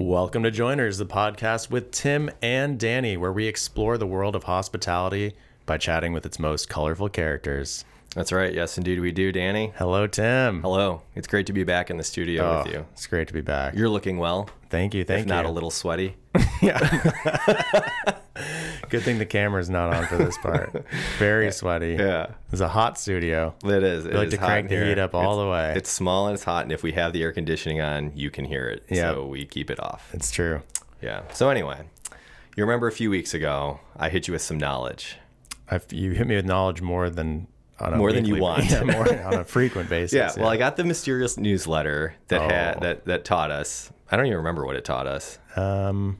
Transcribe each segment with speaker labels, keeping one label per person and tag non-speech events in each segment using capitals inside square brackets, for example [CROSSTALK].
Speaker 1: Welcome to Joiners, the podcast with Tim and Danny, where we explore the world of hospitality by chatting with its most colorful characters.
Speaker 2: That's right. Yes, indeed, we do, Danny.
Speaker 1: Hello, Tim.
Speaker 2: Hello. It's great to be back in the studio
Speaker 1: Oh,
Speaker 2: with you.
Speaker 1: It's great to be back.
Speaker 2: You're looking well,
Speaker 1: thank you. Thank
Speaker 2: if
Speaker 1: you.
Speaker 2: not a little sweaty. [LAUGHS] [LAUGHS] [LAUGHS]
Speaker 1: Good thing the camera's not on for this part. Very [LAUGHS] sweaty.
Speaker 2: Yeah,
Speaker 1: It's a hot studio.
Speaker 2: it is. It
Speaker 1: like
Speaker 2: is
Speaker 1: to crank the heat up all
Speaker 2: It's-
Speaker 1: the way.
Speaker 2: It's small and it's hot, and if we have the air conditioning on, you can hear it.
Speaker 1: Yeah.
Speaker 2: So we keep it off.
Speaker 1: It's true.
Speaker 2: Yeah. So anyway, you remember a few weeks ago, I hit you with some knowledge.
Speaker 1: I've, you hit me with knowledge more than on a
Speaker 2: More than you want. [LAUGHS]
Speaker 1: Yeah, more on a [LAUGHS] frequent basis.
Speaker 2: Yeah. Well, I got the mysterious newsletter that
Speaker 1: Oh.
Speaker 2: had that that taught us. I don't even remember what it taught us.
Speaker 1: um,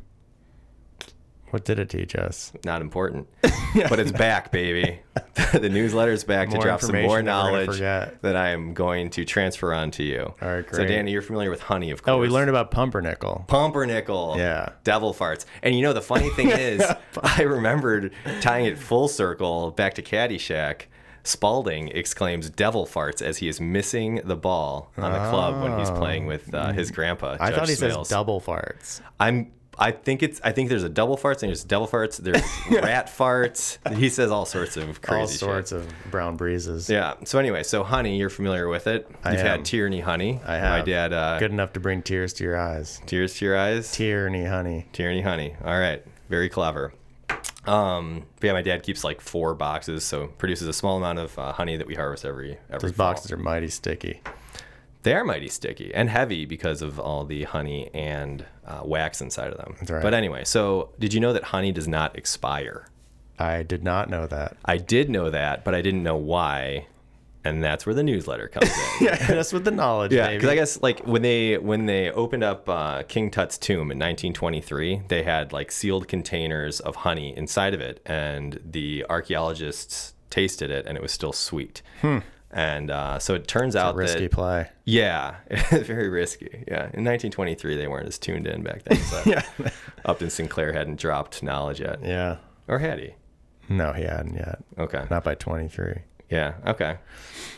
Speaker 1: what did it teach us?
Speaker 2: Not important. [LAUGHS] but it's back, baby. [LAUGHS] the newsletter's back to drop some more
Speaker 1: that we're gonna
Speaker 2: knowledge that I am going to transfer on to you.
Speaker 1: All right, great. So.
Speaker 2: Danny, you're familiar with honey, of course.
Speaker 1: Oh, we learned about pumpernickel.
Speaker 2: pumpernickel.
Speaker 1: Yeah.
Speaker 2: Devil farts. And you know, the funny thing [LAUGHS] is, I remembered tying it full circle back to Caddyshack. Spalding exclaims devil farts as he is missing the ball on the club when he's playing with uh, his grandpa.
Speaker 1: I thought he
Speaker 2: Smails.
Speaker 1: says double farts.
Speaker 2: I'm. I think it's. I think there's a double farts and there's devil farts. There's [LAUGHS] rat farts. He says all sorts of crazy
Speaker 1: All
Speaker 2: shit.
Speaker 1: sorts of brown breezes.
Speaker 2: Yeah. So anyway, so honey, you're familiar with it.
Speaker 1: I
Speaker 2: You've
Speaker 1: am.
Speaker 2: had tyranny honey.
Speaker 1: I have.
Speaker 2: My dad. Uh,
Speaker 1: Good enough to bring tears to your eyes.
Speaker 2: Tears to your eyes.
Speaker 1: Tyranny, honey.
Speaker 2: Tyranny honey. All right. Very clever. Um, but yeah, my dad keeps like four boxes, so produces a small amount of uh, honey that we harvest every every
Speaker 1: Those
Speaker 2: fall.
Speaker 1: boxes are mighty sticky.
Speaker 2: They are mighty sticky and heavy because of all the honey and uh, wax inside of them.
Speaker 1: That's right.
Speaker 2: But anyway, so did you know that honey does not expire?
Speaker 1: I did not know that.
Speaker 2: I did know that, but I didn't know why, and that's where the newsletter comes in. [LAUGHS]
Speaker 1: Yeah, that's with the knowledge,
Speaker 2: Yeah, because I guess like when they when they opened up uh, King Tut's tomb in 1923, they had like sealed containers of honey inside of it, and the archaeologists tasted it, and it was still sweet. And uh, so it turns out
Speaker 1: Hmm. risky
Speaker 2: that
Speaker 1: play.
Speaker 2: yeah, [LAUGHS] very risky. Yeah, in 1923 they weren't as tuned in back then. So [LAUGHS]
Speaker 1: Yeah.
Speaker 2: Upton Sinclair hadn't dropped knowledge yet,
Speaker 1: Yeah.
Speaker 2: or had he?
Speaker 1: No, he hadn't yet.
Speaker 2: Okay,
Speaker 1: Not by 23.
Speaker 2: yeah, okay.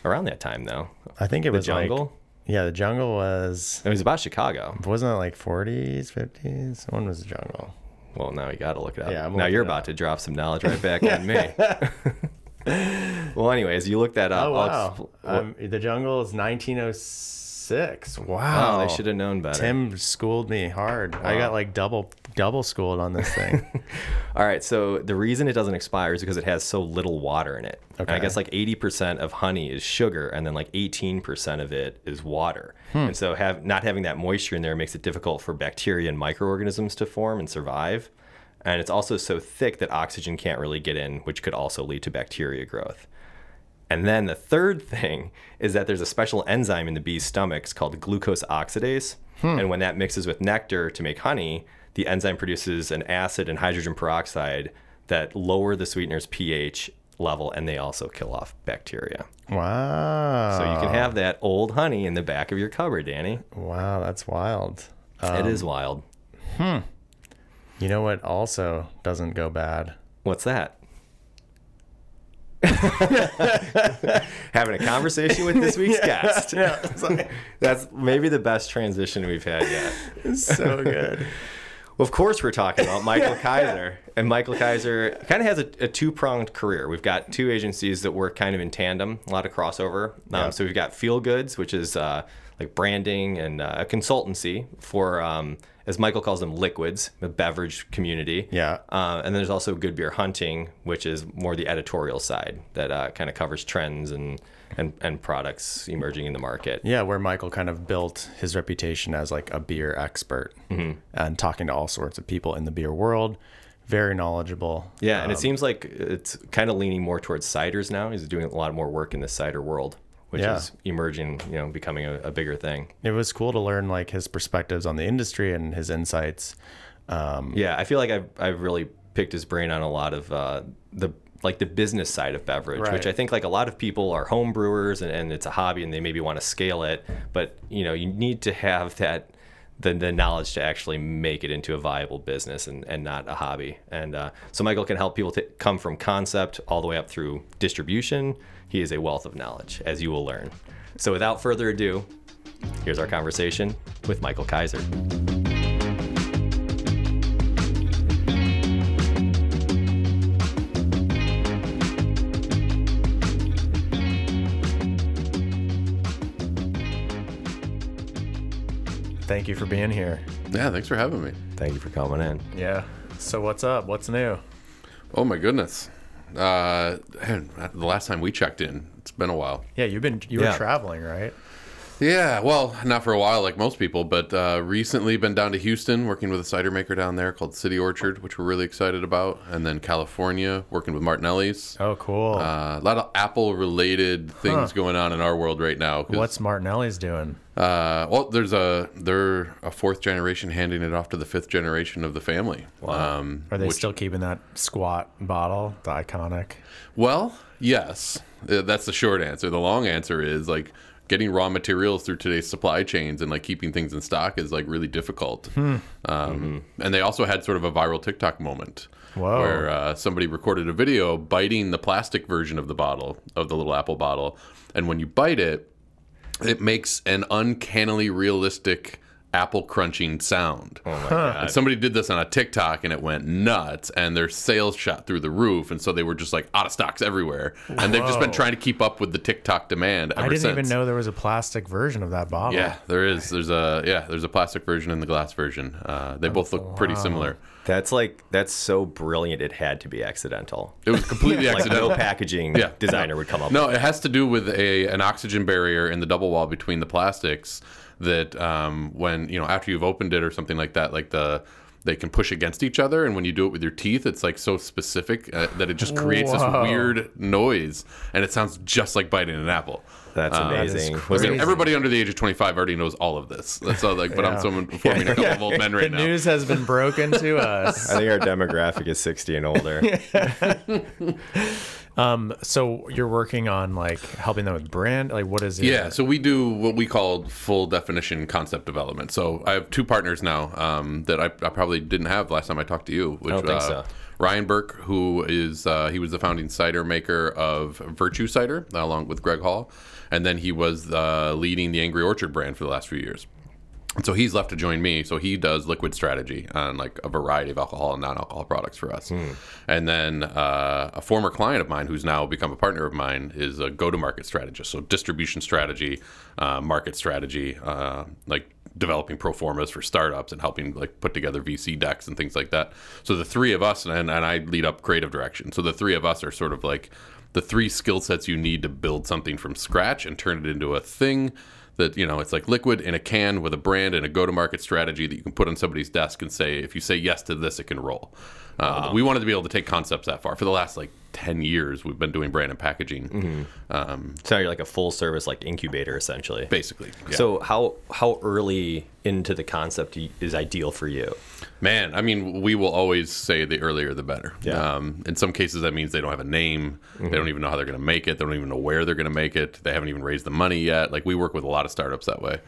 Speaker 2: Around that time though,
Speaker 1: I think it
Speaker 2: the
Speaker 1: was like-
Speaker 2: jungle.
Speaker 1: yeah, the jungle was.
Speaker 2: it was about Chicago.
Speaker 1: Wasn't it like 40s, 50s? When was the jungle?
Speaker 2: Well, now you got to look it up.
Speaker 1: Yeah, I'm
Speaker 2: now you're about to drop some knowledge right back on me. [LAUGHS] [LAUGHS] well, anyways, you look that up.
Speaker 1: Oh, wow.
Speaker 2: expl-
Speaker 1: Um, the jungle is 1906.
Speaker 2: oh,
Speaker 1: Wow.
Speaker 2: they should have known better.
Speaker 1: Tim schooled me hard. I got like double double schooled on this thing. [LAUGHS]
Speaker 2: All right, so the reason it doesn't expire is because it has so little water in it. And I guess like 80% of honey is sugar, and then like 18% of it is water.
Speaker 1: Hmm.
Speaker 2: And so have not having that moisture in there makes it difficult for bacteria and microorganisms to form and survive. And it's also so thick that oxygen can't really get in, which could also lead to bacteria growth. And then the third thing is that there's a special enzyme in the bee's stomachs called glucose oxidase. Hmm. And when that mixes with nectar to make honey, the enzyme produces an acid and hydrogen peroxide that lower the sweetener's pH level and they also kill off bacteria.
Speaker 1: wow.
Speaker 2: So you can have that old honey in the back of your cupboard, Danny.
Speaker 1: Wow, that's wild.
Speaker 2: it um, is wild. Hmm.
Speaker 1: You know what also doesn't go bad?
Speaker 2: What's that? [LAUGHS] Having a conversation with this week's [LAUGHS] guest.
Speaker 1: Yeah, [LAUGHS] like-
Speaker 2: That's maybe the best transition we've had yet.
Speaker 1: it's so good.
Speaker 2: Well, of course, we're talking about Michael Kiser. And Michael Kiser kind of has a, a two pronged career. We've got two agencies that work kind of in tandem, a lot of crossover. Um,
Speaker 1: Yeah.
Speaker 2: So we've got Feel Goods, which is uh, like branding and uh, a consultancy for, um, as Michael calls them, liquids, the beverage community.
Speaker 1: Yeah.
Speaker 2: Uh, and then there's also Good Beer Hunting, which is more the editorial side that uh, kind of covers trends and, and, and products emerging in the market.
Speaker 1: Yeah, where Michael kind of built his reputation as like a beer expert
Speaker 2: Mm-hmm.
Speaker 1: and talking to all sorts of people in the beer world. Very knowledgeable.
Speaker 2: Yeah, and it seems like it's kind of leaning more towards ciders now. He's doing a lot more work in the cider world, which
Speaker 1: Yeah.
Speaker 2: is emerging, you know, becoming a, a bigger thing.
Speaker 1: It was cool to learn like his perspectives on the industry and his insights. Um,
Speaker 2: Yeah, I feel like I've, I've really picked his brain on a lot of uh, the like the business side of beverage,
Speaker 1: Right.
Speaker 2: which I think like a lot of people are home brewers and, and it's a hobby and they maybe want to scale it, but you know, you need to have that the, the knowledge to actually make it into a viable business and, and not a hobby. And uh, so Michael can help people to come from concept all the way up through distribution. He is a wealth of knowledge, as you will learn. So without further ado, here's our conversation with Michael Kiser.
Speaker 1: thank you for being here.
Speaker 3: Yeah, thanks for having me.
Speaker 2: Thank you for coming in.
Speaker 1: Yeah. So what's up? What's new?
Speaker 3: Oh my goodness. Uh, man, [CLEARS THROAT] the last time we checked in, it's been a while.
Speaker 1: Yeah, you've been you
Speaker 2: Yeah.
Speaker 1: were traveling, right?
Speaker 3: Yeah, well, not for a while like most people, but uh, recently been down to Houston working with a cider maker down there called City Orchard, which we're really excited about, and then California working with Martinelli's.
Speaker 1: Oh, cool.
Speaker 3: Uh, a lot of Apple related things
Speaker 1: Huh.
Speaker 3: going on in our world right now.
Speaker 1: What's Martinelli's doing?
Speaker 3: Uh, well, there's a they're a fourth generation handing it off to the fifth generation of the family. Um,
Speaker 1: Are they
Speaker 3: which-
Speaker 1: still keeping that squat bottle, the iconic?
Speaker 3: Well, yes. Uh, That's the short answer. The long answer is like getting raw materials through today's supply chains and like keeping things in stock is like really difficult. Um, And they also had sort of a viral TikTok moment
Speaker 1: Whoa.
Speaker 3: where uh, somebody recorded a video biting the plastic version of the bottle of the little apple bottle, and when you bite it, it makes an uncannily realistic apple crunching sound.
Speaker 2: Oh my god.
Speaker 3: And somebody did this on a TikTok and it went nuts, and their sales shot through the roof, and so they were just like out of stocks everywhere. And they've just been trying to keep up with the TikTok demand ever
Speaker 1: I didn't
Speaker 3: since.
Speaker 1: even know there was a plastic version of that bottle.
Speaker 3: Yeah, there is. There's a yeah. There's a plastic version and the glass version. Uh, they both look pretty similar.
Speaker 2: That's like that's so brilliant. It had to be accidental.
Speaker 3: It was completely [LAUGHS]
Speaker 2: Like
Speaker 3: accidental.
Speaker 2: no packaging
Speaker 3: Yeah.
Speaker 2: designer would come up.
Speaker 3: No,
Speaker 2: with
Speaker 3: it has to do with a an oxygen barrier in the double wall between the plastics that um, when you know after you've opened it or something like that, like the they can push against each other, and when you do it with your teeth, it's like so specific uh, that it just creates
Speaker 1: Whoa.
Speaker 3: this weird noise, and it sounds just like biting an apple.
Speaker 2: That's
Speaker 3: Uh,
Speaker 1: That is
Speaker 2: amazing.
Speaker 3: I
Speaker 2: Was
Speaker 3: mean, everybody under the age of 25 already knows all of this. That's all like, but
Speaker 1: Yeah.
Speaker 3: I'm someone forming a couple of old men
Speaker 1: The
Speaker 3: right now.
Speaker 1: news has been broken to [LAUGHS] us.
Speaker 2: I think our demographic is 60 and older. [LAUGHS]
Speaker 1: So you're working on like helping them with brand? Like what is it?
Speaker 3: Yeah, so we do what we call full definition concept development. So I have two partners now um, that I, I probably didn't have last time I talked to you. Which,
Speaker 2: don't think
Speaker 3: uh,
Speaker 2: so.
Speaker 3: Ryan Burke, who is uh, he was the founding cider maker of Virtue Cider, along with Greg Hall, and then he was uh, leading the Angry Orchard brand for the last few years. And so he's left to join me. So he does liquid strategy on like a variety of alcohol and non-alcohol products for us. And then uh, a former client of mine, who's now become a partner of mine, is a go-to-market strategist. So distribution strategy, uh, market strategy, uh, like developing pro formas for startups and helping like put together VC decks and things like that. So the three of us, and, and I lead up creative direction. So the three of us are sort of like the three skill sets you need to build something from scratch and turn it into a thing that you know it's like liquid in a can with a brand and a go-to-market strategy that you can put on somebody's desk and say if you say yes to this it can roll uh, we wanted to be able to take concepts that far for the last like 10 years we've been doing brand and packaging um,
Speaker 2: so you're like a full service like incubator essentially.
Speaker 3: basically yeah.
Speaker 2: So how how early into the concept is ideal for you?
Speaker 3: Man, I mean, we will always say the earlier the better.
Speaker 2: Yeah. Mm-hmm.
Speaker 3: Um, in some cases, that means they don't have a name. They don't even know how they're going to make it. They don't even know where they're going to make it. They haven't even raised the money yet. Like we work with a lot of startups that way.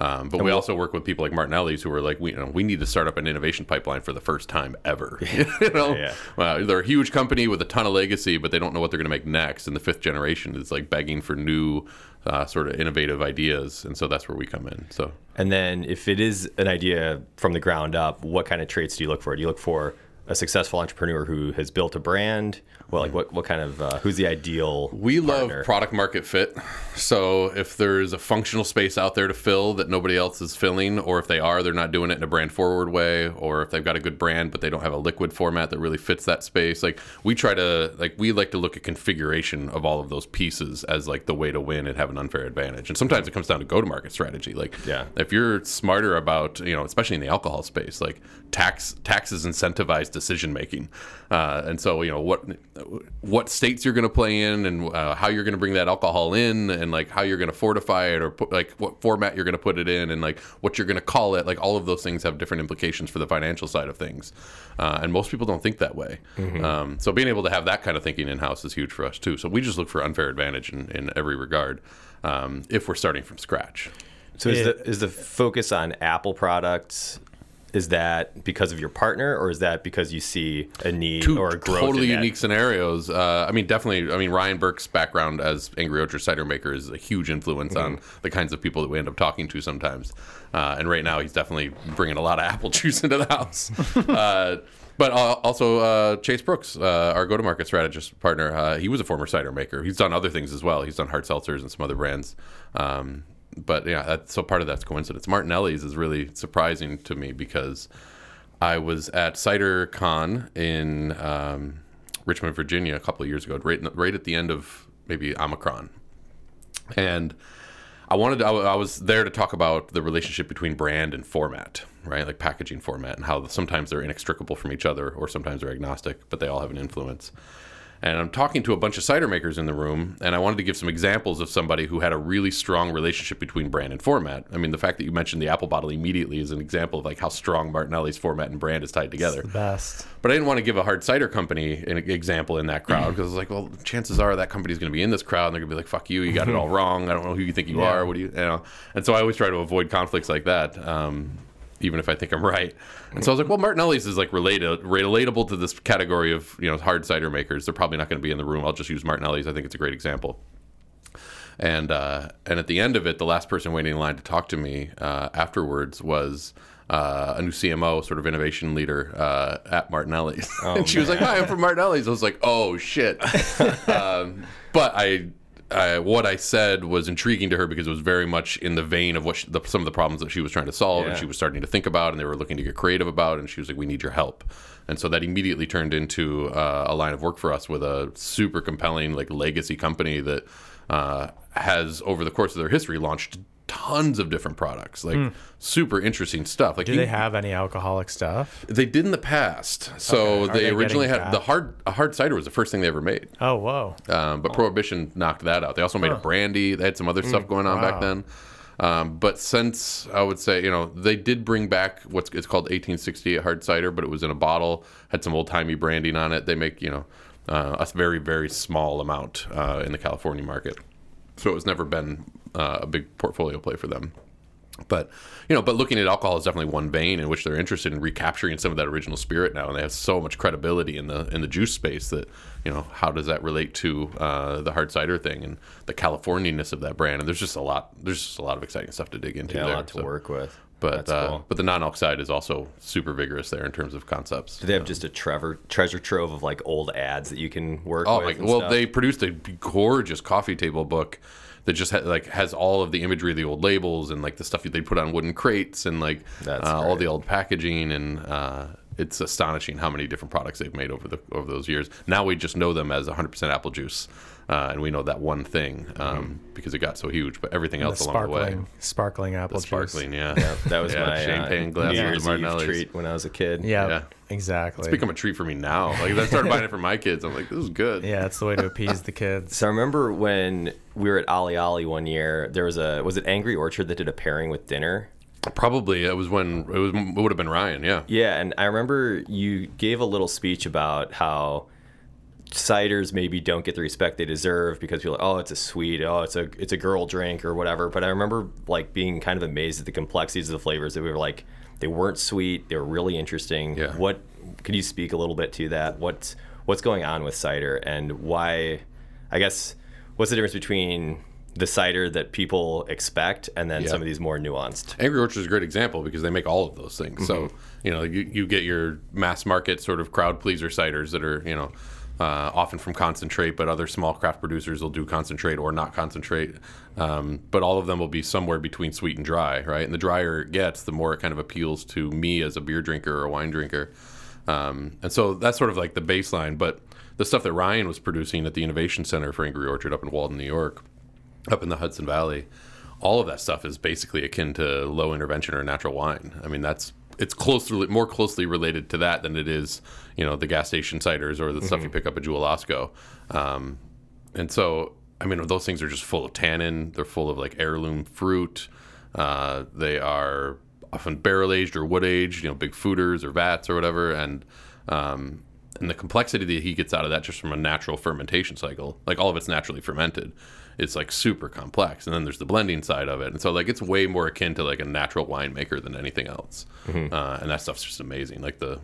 Speaker 3: Um, but we also work with people like Martinelli's who are like, we, you know, we need to start up an innovation pipeline for the first time ever. [LAUGHS] you know,
Speaker 2: Yeah.
Speaker 3: Well, they're a huge company with a ton of legacy, but they don't know what they're going to make next. And the fifth generation is like begging for new, uh, sort of innovative ideas, and so that's where we come in. So
Speaker 2: And then if it is an idea from the ground up, what kind of traits do you look for? Do you look for a successful entrepreneur who has built a brand? Well, like what what kind of uh, who's the ideal?
Speaker 3: We
Speaker 2: partner?
Speaker 3: love product market fit. So if there's a functional space out there to fill that nobody else is filling, or if they are, they're not doing it in a brand forward way, or if they've got a good brand but they don't have a liquid format that really fits that space, like we try to like we like to look at configuration of all of those pieces as like the way to win and have an unfair advantage. And sometimes it comes down to go to market strategy. Like
Speaker 2: Yeah.
Speaker 3: if you're smarter about you know especially in the alcohol space like tax taxes incentivize decision making uh, and so you know what what states you're going to play in and uh, how you're going to bring that alcohol in and like how you're going to fortify it or put, like what format you're going to put it in and like what you're going to call it. Like all of those things have different implications for the financial side of things. Uh, and most people don't think that way. Um, so being able to have that kind of thinking in house is huge for us too. So we just look for unfair advantage in, in every regard um, if we're starting from scratch.
Speaker 2: So is
Speaker 1: It-
Speaker 2: the is the focus on Apple products? Is that because of your partner, or is that because you see a need
Speaker 3: two
Speaker 2: or a growth?
Speaker 3: totally unique scenarios. Uh, I mean, definitely. I mean, Ryan Burke's background as Angry Orchard cider maker is a huge influence on
Speaker 2: Mm-hmm.
Speaker 3: the kinds of people that we end up talking to sometimes. Uh, and right now, he's definitely bringing a lot of [LAUGHS] apple juice into the house. [LAUGHS] uh, but also uh, Chase Brooks, uh, our go-to-market strategist partner, uh, he was a former cider maker. He's done other things as well. He's done hard seltzers and some other brands. Um, but yeah, that's, so part of that's coincidence. Martinelli's is really surprising to me because I was at CiderCon in um, Richmond, Virginia, a couple of years ago, right right at the end of maybe Omicron, and I wanted to, I, I was there to talk about the relationship between brand and format, right? Like packaging format and how sometimes they're inextricable from each other or sometimes they're agnostic, but they all have an influence. And I'm talking to a bunch of cider makers in the room, and I wanted to give some examples of somebody who had a really strong relationship between brand and format. I mean, the fact that you mentioned the apple bottle immediately is an example of like how strong Martinelli's format and brand is tied together.
Speaker 1: The best.
Speaker 3: But I didn't want to give a hard cider company an example in that crowd because I was like, well, chances are that company's going to be in this crowd and they're going to be like, fuck you, you got it all [LAUGHS] wrong. I don't know who you think you
Speaker 1: Yeah.
Speaker 3: are. What do you, you know? And so I always try to avoid conflicts like that. Um, even if I think I'm right, and so I was like, "Well, Martinelli's is like related, relatable to this category of you know hard cider makers. They're probably not going to be in the room. I'll just use Martinelli's. I think it's a great example." And uh, and at the end of it, the last person waiting in line to talk to me uh, afterwards was uh, a new CMO, sort of innovation leader uh, at Martinelli's, [LAUGHS] and she was like, "Hi, I'm from Martinelli's." I was like, "Oh shit!" [LAUGHS] um, but I, I, what I said was intriguing to her because it was very much in the vein of what she, the, some of the problems that she was trying to solve, and she was starting to think about, and they were looking to get creative about, and she was like, "We need your help." And so that immediately turned into uh, a line of work for us with a super compelling like legacy company that uh, has over the course of their history launched tons of different products, like super interesting stuff. Like
Speaker 1: Do
Speaker 3: you-
Speaker 1: they have any alcoholic stuff?
Speaker 3: they did in the past. So
Speaker 1: Okay.
Speaker 3: They,
Speaker 1: they
Speaker 3: originally had the hard a hard cider was the first thing they ever made.
Speaker 1: Oh, whoa.
Speaker 3: Um, but Prohibition knocked that out. They also made a brandy. They had some other stuff going on back then. Um, but since I would say, you know, they did bring back what's it's called 1868 hard cider, but it was in a bottle, had some old timey branding on it. They make, you know, uh, a very very small amount uh, in the California market, so it was never been uh, a big portfolio play for them. But you know, but looking at alcohol is definitely one vein in which they're interested in recapturing some of that original spirit now, and they have so much credibility in the in the juice space that you know how does that relate to uh, the hard cider thing and the Californianess of that brand? And there's just a lot there's just a lot of exciting stuff to dig into
Speaker 2: Yeah, a
Speaker 3: there.
Speaker 2: lot to
Speaker 3: so-
Speaker 2: work with.
Speaker 3: But uh,
Speaker 2: cool.
Speaker 3: but the non-alc side is also super vigorous there in terms of concepts.
Speaker 2: Do they have just a Trevor treasure trove of like old ads that you can work
Speaker 3: Oh
Speaker 2: with?
Speaker 3: my! Well,
Speaker 2: stuff?
Speaker 3: they produced a gorgeous coffee table book that just ha- like has all of the imagery of the old labels and like the stuff that they put on wooden crates and like uh, all the old packaging and uh, it's astonishing how many different products they've made over the over those years. Now we just know them as 100% apple juice, uh, and we know that one thing um, because it got so huge. But everything
Speaker 1: The
Speaker 3: else along the way,
Speaker 1: sparkling, sparkling apple
Speaker 3: the sparkling,
Speaker 1: juice.
Speaker 3: yeah,
Speaker 2: that was
Speaker 3: yeah,
Speaker 2: my
Speaker 3: champagne
Speaker 2: uh,
Speaker 3: glasses
Speaker 2: New
Speaker 3: of
Speaker 2: Year's Eve treat when I was a kid.
Speaker 1: Yeah,
Speaker 3: Yeah.
Speaker 1: exactly.
Speaker 3: It's become a treat for me now. Like I started buying it for my kids. I'm like, this is good.
Speaker 1: yeah, it's the way to appease the kids.
Speaker 2: So I remember when we were at Ali Ali one year, there was a was it Angry Orchard that did a pairing with dinner?
Speaker 3: Probably it was when it was it would have been Ryan. Yeah.
Speaker 2: Yeah, and I remember you gave a little speech about how ciders maybe don't get the respect they deserve because people are like, oh, it's a sweet, oh, it's a it's a girl drink or whatever. But I remember like being kind of amazed at the complexities of the flavors that we were like, they weren't sweet, they were really interesting.
Speaker 3: Yeah.
Speaker 2: What could you speak a little bit to that? What's what's going on with cider and why? I guess what's the difference between the cider that people expect and then
Speaker 3: Yeah.
Speaker 2: some of these more nuanced?
Speaker 3: Angry Orchard is a great example because they make all of those things. So
Speaker 2: Mm-hmm.
Speaker 3: you know, you, you get your mass market sort of crowd pleaser ciders that are you know uh, often from concentrate, but other small craft producers will do concentrate or not concentrate. Um, but all of them will be somewhere between sweet and dry, right? And the drier it gets, the more it kind of appeals to me as a beer drinker or a wine drinker. Um, and so that's sort of like the baseline. But the stuff that Ryan was producing at the Innovation Center for Angry Orchard up in Walden, New York, up in the Hudson Valley, all of that stuff is basically akin to low intervention or natural wine. I mean, that's it's closely more closely related to that than it is, you know, the gas station ciders or the stuff you pick up at Jewel Osco. Um, and so, I mean, those things are just full of tannin. They're full of like heirloom fruit. Uh, they are often barrel aged or wood aged, you know, big foeders or vats or whatever. And um, and the complexity that he gets out of that just from a natural fermentation cycle, like all of it's naturally fermented, it's like super complex. And then there's the blending side of it, and so like it's way more akin to like a natural winemaker than anything else. Uh, and that stuff's just amazing. Like the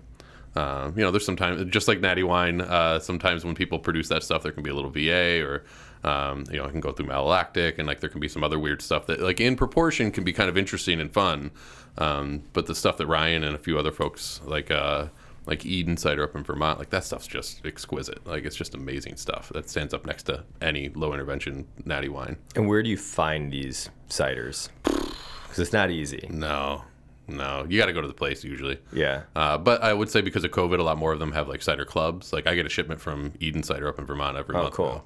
Speaker 3: uh, you know, there's sometimes just like Natty Wine. Uh, sometimes when people produce that stuff, there can be a little VA, or um, you know, it can go through malolactic, and like there can be some other weird stuff that, like in proportion, can be kind of interesting and fun. Um, but the stuff that Ryan and a few other folks like uh, like Eden cider up in Vermont, like that stuff's just exquisite. Like it's just amazing stuff that stands up next to any low intervention natty wine.
Speaker 2: And where do you find these ciders? Because it's not easy.
Speaker 3: No, no, you got to go to the place usually.
Speaker 2: Yeah.
Speaker 3: Uh, but I would say because of COVID, a lot more of them have like cider clubs. Like I get a shipment from Eden Cider up in Vermont every month.
Speaker 2: Oh,
Speaker 3: month.
Speaker 2: cool.
Speaker 3: now.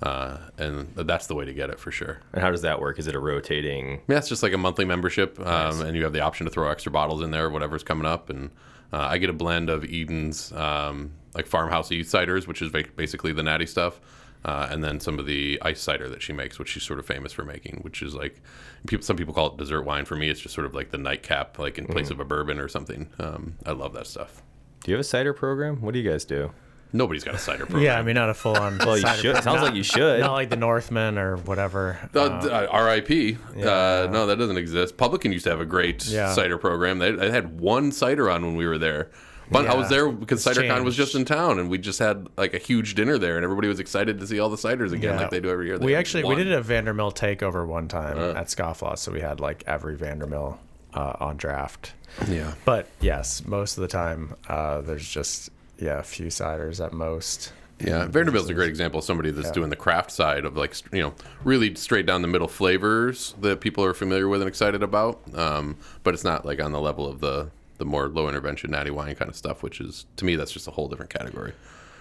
Speaker 3: Uh, and that's the way to get it for sure.
Speaker 2: And how does that work? Is it a rotating?
Speaker 3: Yeah, it's just like a monthly membership, um, and you have the option to throw extra bottles in there, whatever's coming up. And uh, I get a blend of Eden's um, like farmhouse e ciders, which is basically the natty stuff, uh, and then some of the ice cider that she makes, which she's sort of famous for making, which is like people, some people call it dessert wine. For me, it's just sort of like the nightcap, like in place of a bourbon or something. Um, I love that stuff.
Speaker 2: Do you have a cider program? What do you guys do?
Speaker 3: Nobody's got a cider program. [LAUGHS]
Speaker 1: Yeah, I mean, not a full on. [LAUGHS]
Speaker 2: Well, you should. Sounds like you should.
Speaker 1: Not like the Northman or whatever.
Speaker 3: Uh,
Speaker 1: Uh,
Speaker 3: uh, RIP. Uh, no, that doesn't exist. Publican used to have a great
Speaker 1: Yeah.
Speaker 3: cider program. They, they had one cider on when we were there. But I was there because CiderCon was just in town, and we just had like a huge dinner there, and everybody was excited to see all the ciders again,
Speaker 1: Yeah.
Speaker 3: like they do every year. They
Speaker 1: we actually
Speaker 3: one.
Speaker 1: we did a Vander Mill takeover one time at Scofflaw, so we had like every Vander Mill uh, on draft.
Speaker 3: Yeah,
Speaker 1: But yes, most of the time uh, there's just yeah a few ciders at most.
Speaker 3: yeah. Vander Mill's a great example of somebody that's doing the craft side of like you know really straight down the middle flavors that people are familiar with and excited about. Um, but it's not like on the level of the the more low intervention natty wine kind of stuff, which is to me that's just a whole different category,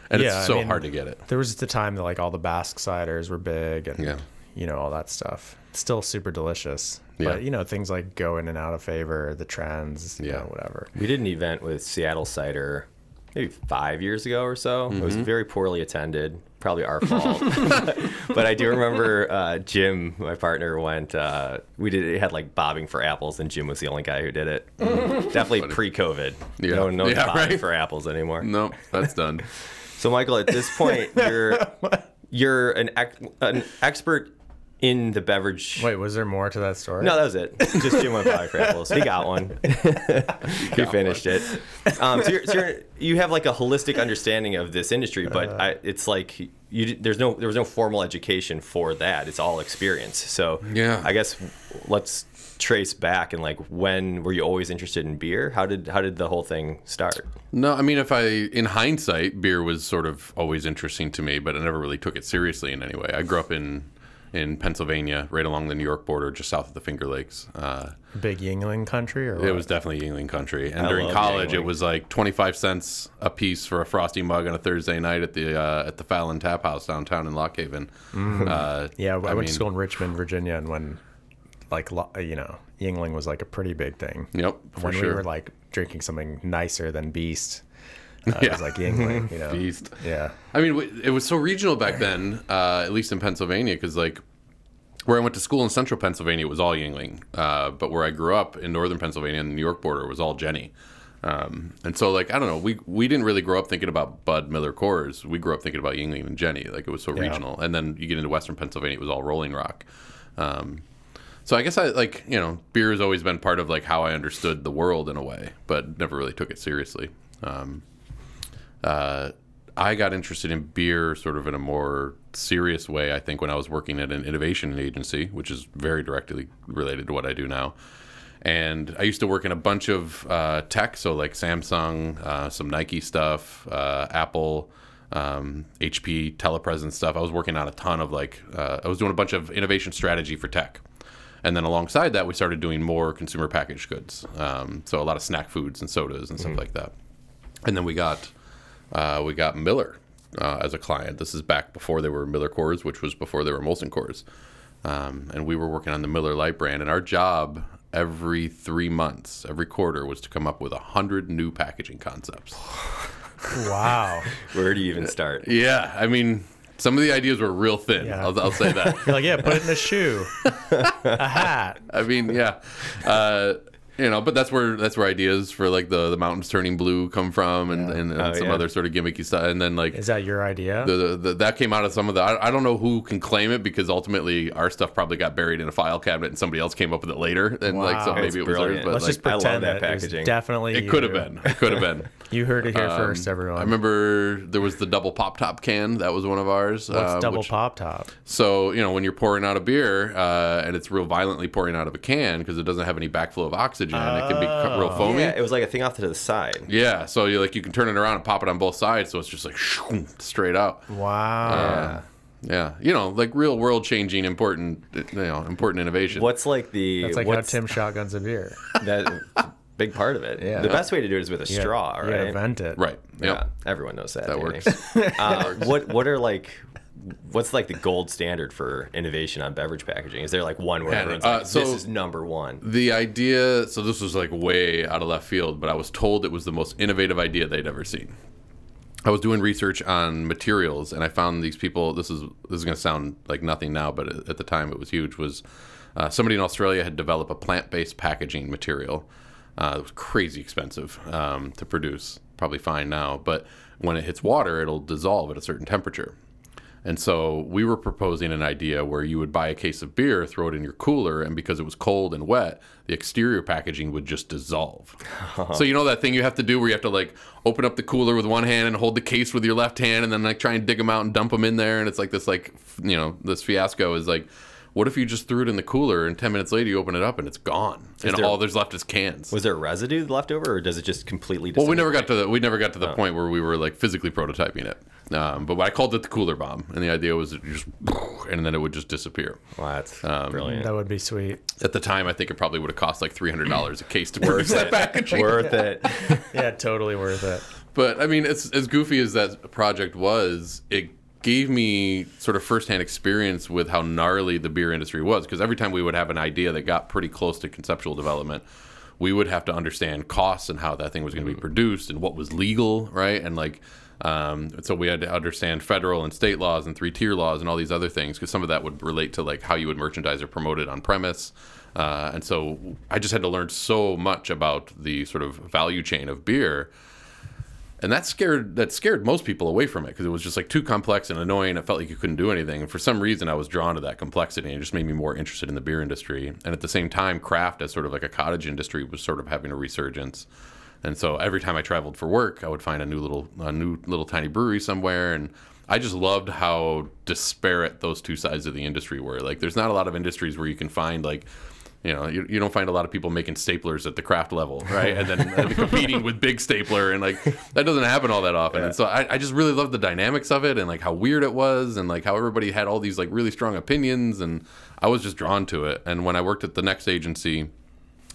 Speaker 3: and
Speaker 1: Yeah,
Speaker 3: it's so
Speaker 1: mean,
Speaker 3: hard to get it.
Speaker 1: There was the time that like all the Basque ciders were big and
Speaker 3: Yeah.
Speaker 1: you know all that stuff. Still super delicious.
Speaker 3: Yeah.
Speaker 1: But you know things like go in and out of favor, the trends, you
Speaker 3: Yeah.
Speaker 1: know, whatever.
Speaker 2: We did an event with Seattle Cider maybe five years ago or so. It was mm-hmm. very poorly attended, probably our [LAUGHS] fault. [LAUGHS] but I do remember uh, Jim, my partner, went. Uh, we did it had like bobbing for apples, and Jim was the only guy who did it. [LAUGHS] Definitely pre-COVID.
Speaker 3: Yeah.
Speaker 2: No one knows
Speaker 3: Yeah,
Speaker 2: bobbing
Speaker 3: right.
Speaker 2: for apples anymore.
Speaker 3: No, that's done.
Speaker 2: So, Michael, at this point, you're you're an ex- an expert in the beverage.
Speaker 1: Wait, was there more to that story?
Speaker 2: No, that was it. Just Jim went by for apples. He got one. [LAUGHS] he finished it. Um, so you're, so you're, you have like a holistic understanding of this industry, but
Speaker 1: Uh.
Speaker 2: I, it's like you there's no there was no formal education for that. It's all experience. So
Speaker 3: Yeah.
Speaker 2: I guess let's trace back and like when were you always interested in beer? How did how did the whole thing start?
Speaker 3: No, I mean, if I, in hindsight, beer was sort of always interesting to me, but I never really took it seriously in any way. I grew up in in Pennsylvania, right along the New York border, just south of the Finger Lakes. Uh,
Speaker 1: Big Yuengling country or
Speaker 3: it was definitely Yuengling country, and
Speaker 2: I
Speaker 3: during college,
Speaker 2: Yuengling.
Speaker 3: it was like twenty five cents a piece for a frosty mug on a Thursday night at the uh, at the Fallon Tap House downtown in Lock Haven. Uh,
Speaker 1: Yeah, I, went
Speaker 3: mean-
Speaker 1: to school in Richmond, Virginia, and when, like, you know, Yuengling was like a pretty big thing.
Speaker 3: Yep, for
Speaker 1: when
Speaker 3: sure.
Speaker 1: we were like drinking something nicer than Beast, uh, it was like Yuengling, you [LAUGHS] know.
Speaker 3: Beast.
Speaker 1: Yeah.
Speaker 3: I mean, it was so regional back then, uh, at least in Pennsylvania, because like where I went to school in central Pennsylvania, it was all Yuengling. Uh, but where I grew up in northern Pennsylvania, in the New York border, was all Genny. Um, and so, like, I don't know, we we didn't really grow up thinking about Bud Miller Coors. We grew up thinking about Yuengling and Genny. Like, it was so
Speaker 1: Yeah.
Speaker 3: regional. And then you get into western Pennsylvania, it was all Rolling Rock. Um, so I guess I like you know beer has always been part of like how I understood the world in a way, but never really took it seriously. Um, uh, I got interested in beer sort of in a more serious way, I think, when I was working at an innovation agency, which is very directly related to what I do now. And I used to work in a bunch of uh, tech, so like Samsung, uh, some Nike stuff, uh, Apple, um, HP, telepresence stuff. I was working on a ton of like, uh, I was doing a bunch of innovation strategy for tech. And then alongside that, we started doing more consumer packaged goods. Um, so a lot of snack foods and sodas and stuff like that. And then we got uh, we got Miller uh, as a client. This is back before they were Miller Coors, which was before they were Molson Coors. Um, and we were working on the Miller Lite brand. And our job every three months, every quarter, was to come up with a hundred new packaging concepts. [LAUGHS]
Speaker 1: Wow.
Speaker 2: Where do you even start? [LAUGHS]
Speaker 3: Yeah, I mean, some of the ideas were real thin.
Speaker 1: Yeah.
Speaker 3: I'll, I'll say that. [LAUGHS]
Speaker 1: You're like, yeah, put it in a shoe, a hat.
Speaker 3: I mean, yeah, uh, you know, but that's where that's where ideas for like the the mountains turning blue come from, and, and, and
Speaker 2: Oh,
Speaker 3: some
Speaker 2: yeah.
Speaker 3: other sort of gimmicky stuff. And then like
Speaker 1: Is that your idea?
Speaker 3: the, the, the, that came out of some of the I, I don't know who can claim it because ultimately our stuff probably got buried in a file cabinet and somebody else came up with it later and like so
Speaker 1: Wow.
Speaker 3: maybe
Speaker 2: It's
Speaker 3: it was theirs
Speaker 2: brilliant.
Speaker 3: but
Speaker 1: Let's
Speaker 3: like,
Speaker 1: just
Speaker 2: I love
Speaker 1: pretend
Speaker 2: that
Speaker 1: that,
Speaker 2: packaging.
Speaker 1: definitely
Speaker 3: it could have been it could have been [LAUGHS]
Speaker 1: You heard it here
Speaker 3: Um,
Speaker 1: first, everyone.
Speaker 3: I remember there was the double pop top can that was one of ours
Speaker 1: What's
Speaker 3: uh,
Speaker 1: double
Speaker 3: which-
Speaker 1: pop top?
Speaker 3: so you know when you're pouring out a beer uh, and it's real violently pouring out of a can because it doesn't have any backflow of oxygen oxygen. it can be real foamy.
Speaker 2: Yeah, it was like a thing off to the side.
Speaker 3: Yeah, so you like you can turn it around and pop it on both sides, so it's just like straight out.
Speaker 1: Wow.
Speaker 3: Yeah, you know, like real world changing, important, you know, important innovation.
Speaker 2: What's like the
Speaker 1: That's like
Speaker 2: what's
Speaker 1: how Tim shotguns a beer.
Speaker 2: that big part of it? [LAUGHS]
Speaker 1: Yeah.
Speaker 2: The best way to do it is with a
Speaker 1: You
Speaker 2: straw,
Speaker 1: gotta- you
Speaker 2: right?
Speaker 1: vent it.
Speaker 3: Right.
Speaker 2: Yeah, everyone knows that.
Speaker 3: That works. [LAUGHS]
Speaker 2: Uh, what what are like what's like the gold standard for innovation on beverage packaging? Is there like one where everyone's
Speaker 3: uh,
Speaker 2: like, this is number one?
Speaker 3: The idea, so this was like way out of left field, but I was told it was the most innovative idea they'd ever seen. I was doing research on materials, and I found these people. This is this is going to sound like nothing now, but at the time it was huge. Was uh, somebody in Australia had developed a plant-based packaging material. Uh, it was crazy expensive um, to produce. Probably fine now, but when it hits water, it'll dissolve at a certain temperature. And so we were proposing an idea where you would buy a case of beer, throw it in your cooler, and because it was cold and wet, the exterior packaging would just dissolve. [LAUGHS] so you know that thing you have to do where you have to like open up the cooler with one hand and hold the case with your left hand, and then like try and dig them out and dump them in there, and it's like this like f- you know this fiasco is like. What if you just threw it in the cooler and 10 minutes later you open it up and it's gone? and
Speaker 2: there-
Speaker 3: all there's left is cans.
Speaker 2: Was there residue left over, or does it just completely? Dissolve?
Speaker 3: Well, we never got to the we never got to
Speaker 2: Oh.
Speaker 3: the point where we were like physically prototyping it. Um, but I called it the cooler bomb, and the idea was it just and then it would just disappear.
Speaker 2: Wow, that's
Speaker 3: Um,
Speaker 2: brilliant.
Speaker 1: That would be sweet.
Speaker 3: At the time, I think it probably would have cost like three hundred dollars a case to [LAUGHS] produce that packaging.
Speaker 2: Worth it. [LAUGHS]
Speaker 1: Yeah, totally worth it.
Speaker 3: But I mean, it's as goofy as that project was. It gave me sort of firsthand experience with how gnarly the beer industry was. Because every time we would have an idea that got pretty close to conceptual development, we would have to understand costs and how that thing was going to be produced and what was legal, right? And like, um, so we had to understand federal and state laws and three tier laws and all these other things because some of that would relate to like how you would merchandise or promote it on premise. Uh, and so I just had to learn so much about the sort of value chain of beer and that scared that scared most people away from it because it was just like too complex and annoying. It felt like you couldn't do anything. And for some reason, I was drawn to that complexity, and it just made me more interested in the beer industry. And at the same time, craft as sort of like a cottage industry was sort of having a resurgence. And so every time I traveled for work, I would find a new little a new little tiny brewery somewhere, and I just loved how disparate those two sides of the industry were. Like, there's not a lot of industries where you can find like you know, you, you don't find a lot of people making staplers at the craft level, right? And then uh, [LAUGHS] competing with big stapler, and like that doesn't happen all that often. And so I, I just really loved the dynamics of it, and like how weird it was, and like how everybody had all these like really strong opinions, and I was just drawn to it. And when I worked at the next agency,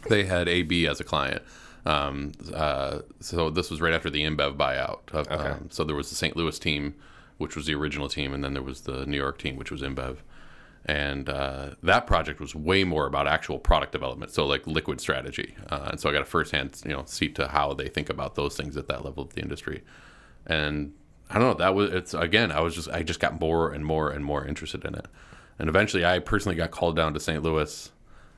Speaker 3: they had AB as a client. Um, uh, so this was right after the InBev buyout. Of, um, so there was the St. Louis team, which was the original team, and then there was the New York team, which was InBev and uh, that project was way more about actual product development so like liquid strategy uh, and so i got a firsthand you know seat to how they think about those things at that level of the industry and i don't know that was it's again i was just i just got more and more and more interested in it and eventually i personally got called down to st louis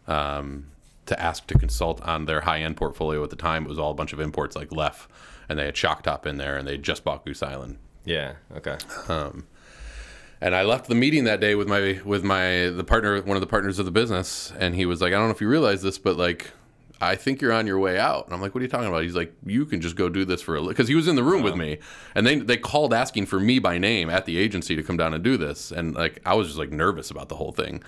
Speaker 3: um, to ask to consult on their high-end portfolio at the time it was all a bunch of imports like Leffe and they had shock top in there and they just bought goose island
Speaker 2: Yeah. Okay.
Speaker 3: Um, and I left the meeting that day with my with my the partner, one of the partners of the business, and he was like, "I don't know if you realize this, but like, I think you're on your way out." And I'm like, "What are you talking about?" He's like, "You can just go do this for a little because he was in the room with oh. me, and they they called asking for me by name at the agency to come down and do this, and like I was just like nervous about the whole thing."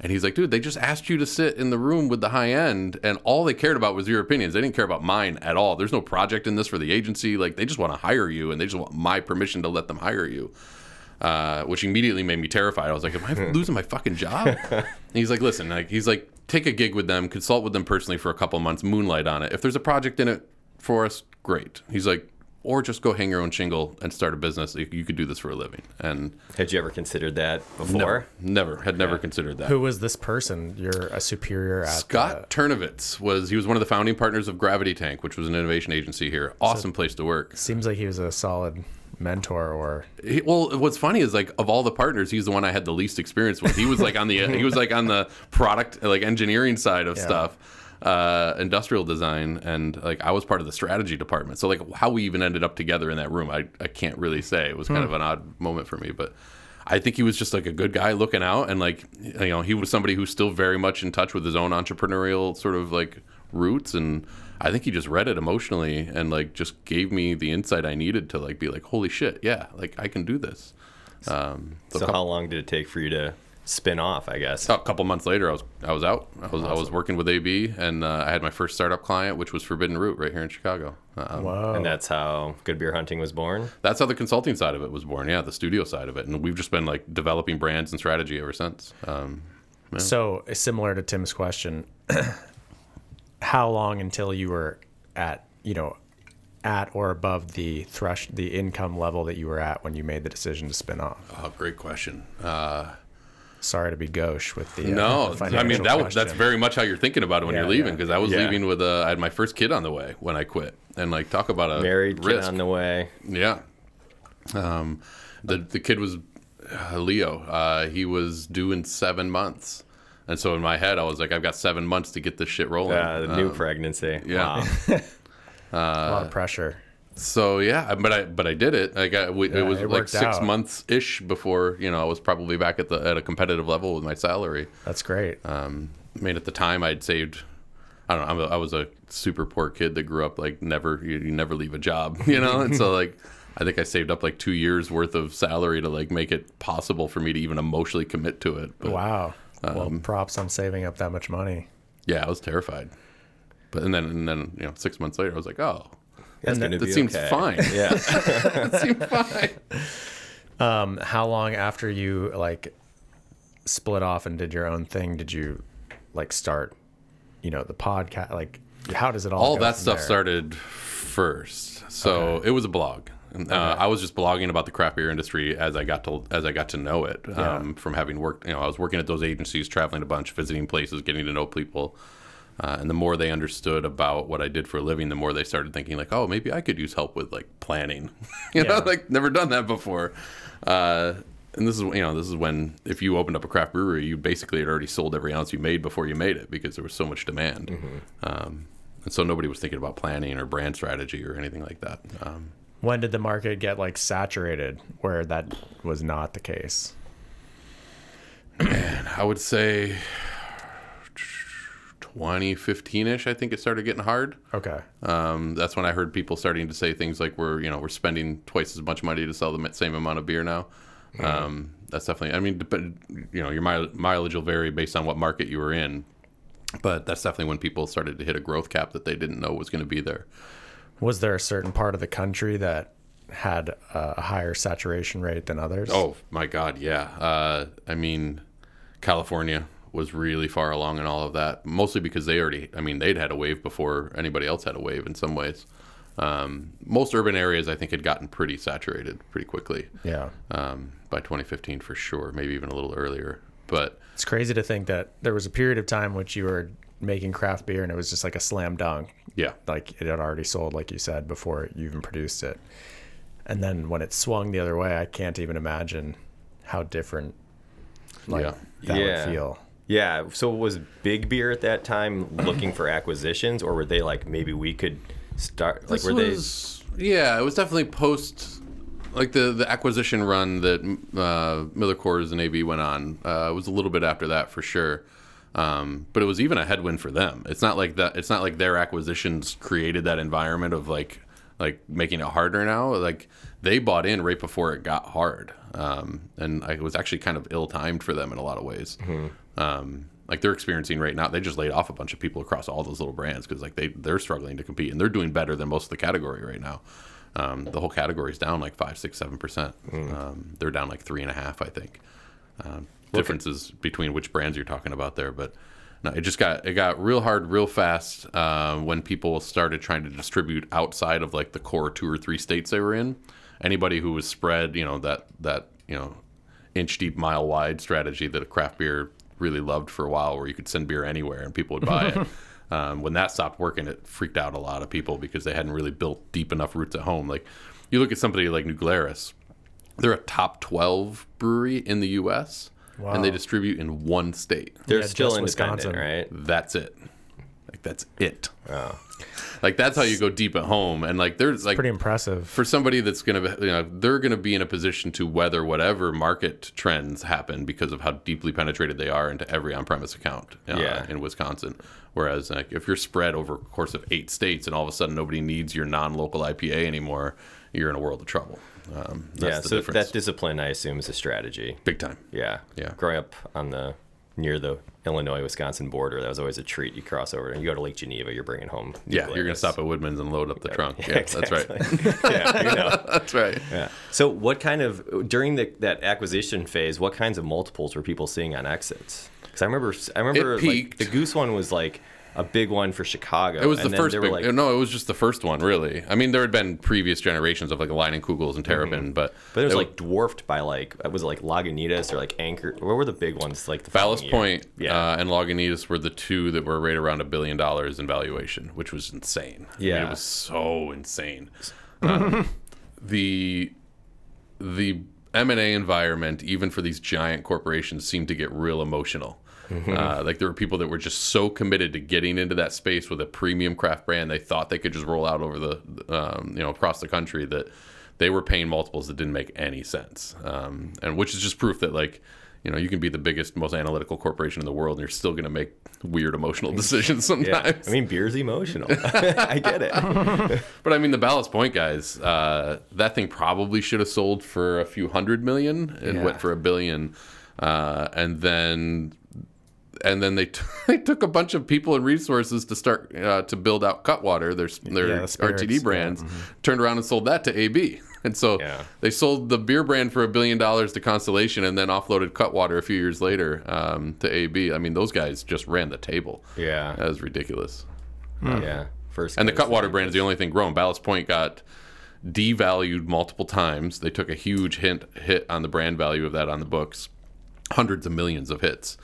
Speaker 3: And he's like, dude, they just asked you to sit in the room with the high end, and all they cared about was your opinions. They didn't care about mine at all. There's no project in this for the agency. Like, they just want to hire you, and they just want my permission to let them hire you uh, which immediately made me terrified. I was like, "Am I [LAUGHS] losing my fucking job?" and he's like, "Listen, like he's like, take a gig with them, consult with them personally for a couple months, moonlight on it. If there's a project in it for us, great." He's like, "Or just go hang your own shingle and start a business. You, you could do this for a living." And
Speaker 2: Had you ever considered that before?
Speaker 3: never, never had never considered that.
Speaker 1: Who was this person? You're a superior at
Speaker 3: Scott uh, Turnovitz was he was one of the founding partners of Gravity Tank, which was an innovation agency here. Awesome place to work.
Speaker 1: seems like he was a solid mentor or
Speaker 3: He, well, what's funny is like of all the partners, he's the one I had the least experience with. He was like on the he was like on the product like engineering side of [LAUGHS]
Speaker 1: Yeah.
Speaker 3: stuff, uh, industrial design, and like I was part of the strategy department. So like how we even ended up together in that room, I I can't really say. It was kind of an odd moment for me, but. I think he was just like a good guy looking out, and like you know, he was somebody who's still very much in touch with his own entrepreneurial sort of like roots, and I think he just read it emotionally and like just gave me the insight I needed to like be like, holy shit, yeah, like I can do this. Um,
Speaker 2: So how long did it take for you to spin off, I guess.
Speaker 3: a couple months later, I was I was out. I was I was working with AB, and uh, I had my first startup client, which was Forbidden Root, right here in Chicago. Uh,
Speaker 1: Whoa.
Speaker 2: And that's how Good Beer Hunting was born.
Speaker 3: That's how the consulting side of it was born. Yeah, the studio side of it, and we've just been like developing brands and strategy ever since. Um,
Speaker 1: So similar to Tim's question, [CLEARS THROAT] how long until you were at you know at or above the thresh the income level that you were at when you made the decision to spin off?
Speaker 3: oh, great question. Uh,
Speaker 1: Sorry to be gauche with the uh,
Speaker 3: no,
Speaker 1: the
Speaker 3: I mean that was, that's very much how you're thinking about it when
Speaker 1: Yeah,
Speaker 3: you're leaving
Speaker 1: yeah.
Speaker 3: because I was
Speaker 2: Yeah.
Speaker 3: leaving with uh, I had my first kid on the way when I quit, and like talk about a
Speaker 2: Married, kid on the way.
Speaker 3: Yeah. Um, the the kid was uh, Leo. Uh, he was due in seven months, and so in my head I was like, I've got seven months to get this shit rolling.
Speaker 2: Uh, the new
Speaker 3: Um,
Speaker 2: pregnancy.
Speaker 3: yeah.
Speaker 2: Wow. [LAUGHS]
Speaker 1: a lot of pressure.
Speaker 3: So yeah, but I but I did it. I, we,
Speaker 1: Yeah,
Speaker 3: it was
Speaker 1: it
Speaker 3: like six
Speaker 1: out.
Speaker 3: months ish before you know I was probably back at the at a competitive level with my salary.
Speaker 1: That's great.
Speaker 3: Um, I mean, at the time I'd saved. I don't know. I'm a, I was a super poor kid that grew up like never. You, you never leave a job, [LAUGHS] you know. and so like, I think I saved up like two years worth of salary to like make it possible for me to even emotionally commit to it. But
Speaker 1: wow. well,
Speaker 3: um,
Speaker 1: props on saving up that much money.
Speaker 3: yeah, I was terrified. But and then and then you know six months later I was like, oh,
Speaker 2: That's
Speaker 1: And
Speaker 3: that
Speaker 2: be
Speaker 3: seems
Speaker 2: okay.
Speaker 3: fine. [LAUGHS]
Speaker 2: Yeah. [LAUGHS]
Speaker 3: that seems fine.
Speaker 1: Um, how long after you like split off and did your own thing did you like start, you know, the podcast? Like, how does it all?
Speaker 3: all that stuff
Speaker 1: there?
Speaker 3: started first. So it was a blog. Uh, I was just blogging about the craft beer industry as I got to as I got to know it um, from having worked. You know, I was working at those agencies, traveling a bunch, visiting places, getting to know people. Uh, and the more they understood about what I did for a living, the more they started thinking like, oh, maybe I could use help with like planning. [LAUGHS] you know, like never done that before. Uh, and this is you know this is when if you opened up a craft brewery, you basically had already sold every ounce you made before you made it because there was so much demand. Um, and so nobody was thinking about planning or brand strategy or anything like that. Um,
Speaker 1: When did the market get like saturated where that was not the case?
Speaker 3: and I would say 2015 ish. I think it started getting hard.
Speaker 1: Okay.
Speaker 3: Um, that's when I heard people starting to say things like we're you know we're spending twice as much money to sell the same amount of beer now. Um, that's definitely. I mean, depend, you know, your mile, mileage will vary based on what market you were in, but that's definitely when people started to hit a growth cap that they didn't know was going to be there.
Speaker 1: Was there a certain part of the country that had a higher saturation rate than others?
Speaker 3: Oh my God, yeah. Uh, I mean, California was really far along in all of that, mostly because they already. I mean, they'd had a wave before anybody else had a wave in some ways. Um, most urban areas, I think, had gotten pretty saturated pretty quickly
Speaker 1: yeah.
Speaker 3: um, by 2015 for sure, maybe even a little earlier. But
Speaker 1: It's crazy to think that there was a period of time which you were making craft beer and it was just like a slam dunk.
Speaker 3: yeah,
Speaker 1: Like it had already sold, like you said, before you even produced it. And then when it swung the other way, I can't even imagine how different like
Speaker 3: Yeah.
Speaker 1: that
Speaker 2: Yeah.
Speaker 1: would feel.
Speaker 2: Yeah. So was Big Beer at that time looking for acquisitions, or were they like maybe we could start? Like
Speaker 3: This
Speaker 2: were
Speaker 3: was, yeah, it was definitely post like the the acquisition run that uh, Miller Coors and AB went on. Uh, it was a little bit after that for sure. Um, but it was even a headwind for them. It's not like that. It's not like their acquisitions created that environment of like like making it harder now. Like they bought in right before it got hard, um, and I, it was actually kind of ill timed for them in a lot of ways. Um, like they're experiencing right now, they just laid off a bunch of people across all those little brands because like they they're struggling to compete and they're doing better than most of the category right now. Um, the whole category is down like five, six, seven percent. Um, they're down like three and a half, I think. Um, differences between which brands you're talking about there, but no, it just got it got real hard, real fast uh, when people started trying to distribute outside of like the core two or three states they were in. Anybody who was spread, you know that that you know inch deep, mile wide strategy that a craft beer really loved for a while, where you could send beer anywhere and people would buy it. [LAUGHS] Um, when that stopped working, it freaked out a lot of people because they hadn't really built deep enough roots at home. Like you look at somebody like New Glarus, they're a top 12 brewery in the U.S. and they distribute in one state.
Speaker 2: they're
Speaker 1: Yeah,
Speaker 2: still in
Speaker 1: Wisconsin.
Speaker 2: right?
Speaker 3: That's it. Like that's it.
Speaker 2: Oh.
Speaker 3: Like that's how you go deep at home. And like there's like
Speaker 1: Pretty impressive.
Speaker 3: for somebody that's going to, be, you know, they're going to be in a position to weather whatever market trends happen because of how deeply penetrated they are into every on-premise account uh,
Speaker 2: Yeah.
Speaker 3: in Wisconsin. Whereas like if you're spread over a course of eight states and all of a sudden nobody needs your non-local IPA anymore, you're in a world of trouble. Um, that's
Speaker 2: yeah,
Speaker 3: the
Speaker 2: so
Speaker 3: difference.
Speaker 2: that discipline, I assume, is a strategy.
Speaker 3: Big time.
Speaker 2: Yeah.
Speaker 3: Yeah.
Speaker 2: Growing up on the near the Illinois Wisconsin border, that was always a treat. You cross over and you go to Lake Geneva, you're bringing home.
Speaker 3: Yeah, you're gonna stop at Woodman's and load up the trunk. [LAUGHS] Yeah, that's right. [LAUGHS]
Speaker 2: yeah, you know. [LAUGHS]
Speaker 3: that's right.
Speaker 2: Yeah. So, what kind of during the, that acquisition phase? What kinds of multiples were people seeing on exits? Because I remember, I remember like, the Goose one was like a big one for Chicago.
Speaker 3: It was the
Speaker 2: and then
Speaker 3: first big.
Speaker 2: like,
Speaker 3: no, it was just the first one, really. I mean, there had been previous generations of like and Kugels and Terrapin, but
Speaker 2: Mm-hmm. but it was
Speaker 3: it
Speaker 2: like dwarfed by like was it like Lagunitas or like Anchor? What were the big ones? Like the
Speaker 3: Ballast? Point
Speaker 2: Yeah.
Speaker 3: uh, and Lagunitas were the two that were right around a billion dollars in valuation, which was insane. I mean,
Speaker 2: Yeah.
Speaker 3: it was so insane. [LAUGHS] Um, the the M and A environment, even for these giant corporations, seemed to get real emotional.
Speaker 2: Mm-hmm.
Speaker 3: Uh, like there were people that were just so committed to getting into that space with a premium craft brand, they thought they could just roll out over the um, you know across the country that they were paying multiples that didn't make any sense, um, and which is just proof that like you know you can be the biggest, most analytical corporation in the world, and you're still going to make weird emotional decisions
Speaker 2: Yeah.
Speaker 3: sometimes.
Speaker 2: I mean, beer's emotional. [LAUGHS] [LAUGHS] I get it. [LAUGHS]
Speaker 3: But I mean, the Ballast Point guys, uh, that thing probably should have sold for a few hundred million and
Speaker 1: Yeah.
Speaker 3: went for a billion. Uh, and then, and then they, t- [LAUGHS] they took a bunch of people and resources to start uh, to build out Cutwater, their their
Speaker 1: Yeah, the
Speaker 3: RTD
Speaker 1: yeah.
Speaker 3: brands, turned around and sold that to AB. [LAUGHS] And so
Speaker 2: Yeah.
Speaker 3: they sold the beer brand for a billion dollars to Constellation, and then offloaded Cutwater a few years later um, to AB. I mean, those guys just ran the table.
Speaker 2: Yeah.
Speaker 3: that was ridiculous.
Speaker 2: Yeah. First.
Speaker 3: And the Cutwater brand is the only thing growing. Ballast Point got devalued multiple times. They took a huge hint hit on the brand value of that on the books, hundreds of millions of hits,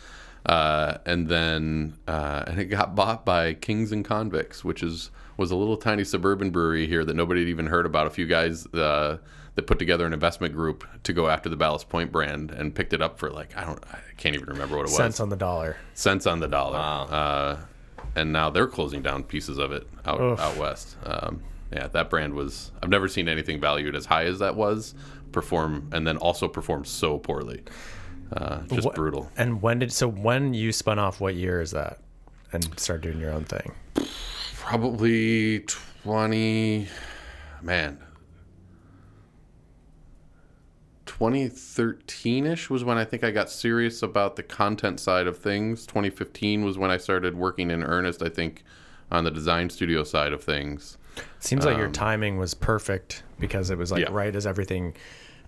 Speaker 3: uh, and then uh, and it got bought by Kings and Convicts, which is was a little tiny suburban brewery here that nobody had even heard about. A few guys. Uh, that put together an investment group to go after the Ballast Point brand and picked it up for like I don't I can't even remember what it was
Speaker 1: Cents on the dollar.
Speaker 3: cents on the dollar.
Speaker 2: Wow.
Speaker 3: Uh, and now they're closing down pieces of it out
Speaker 1: Oof.
Speaker 3: out west. Um, yeah, that brand was. I've never seen anything valued as high as that was perform, and then also perform so poorly. Uh, just
Speaker 1: What-
Speaker 3: brutal.
Speaker 1: And when did so when you spun off? What year is that? And started doing your own thing.
Speaker 3: Probably twenty. Man. 2013ish was when I think I got serious about the content side of things. 2015 was when I started working in earnest, I think, on the design studio side of things.
Speaker 1: Seems like your timing was perfect because it was like
Speaker 3: Um, yeah.
Speaker 1: right as everything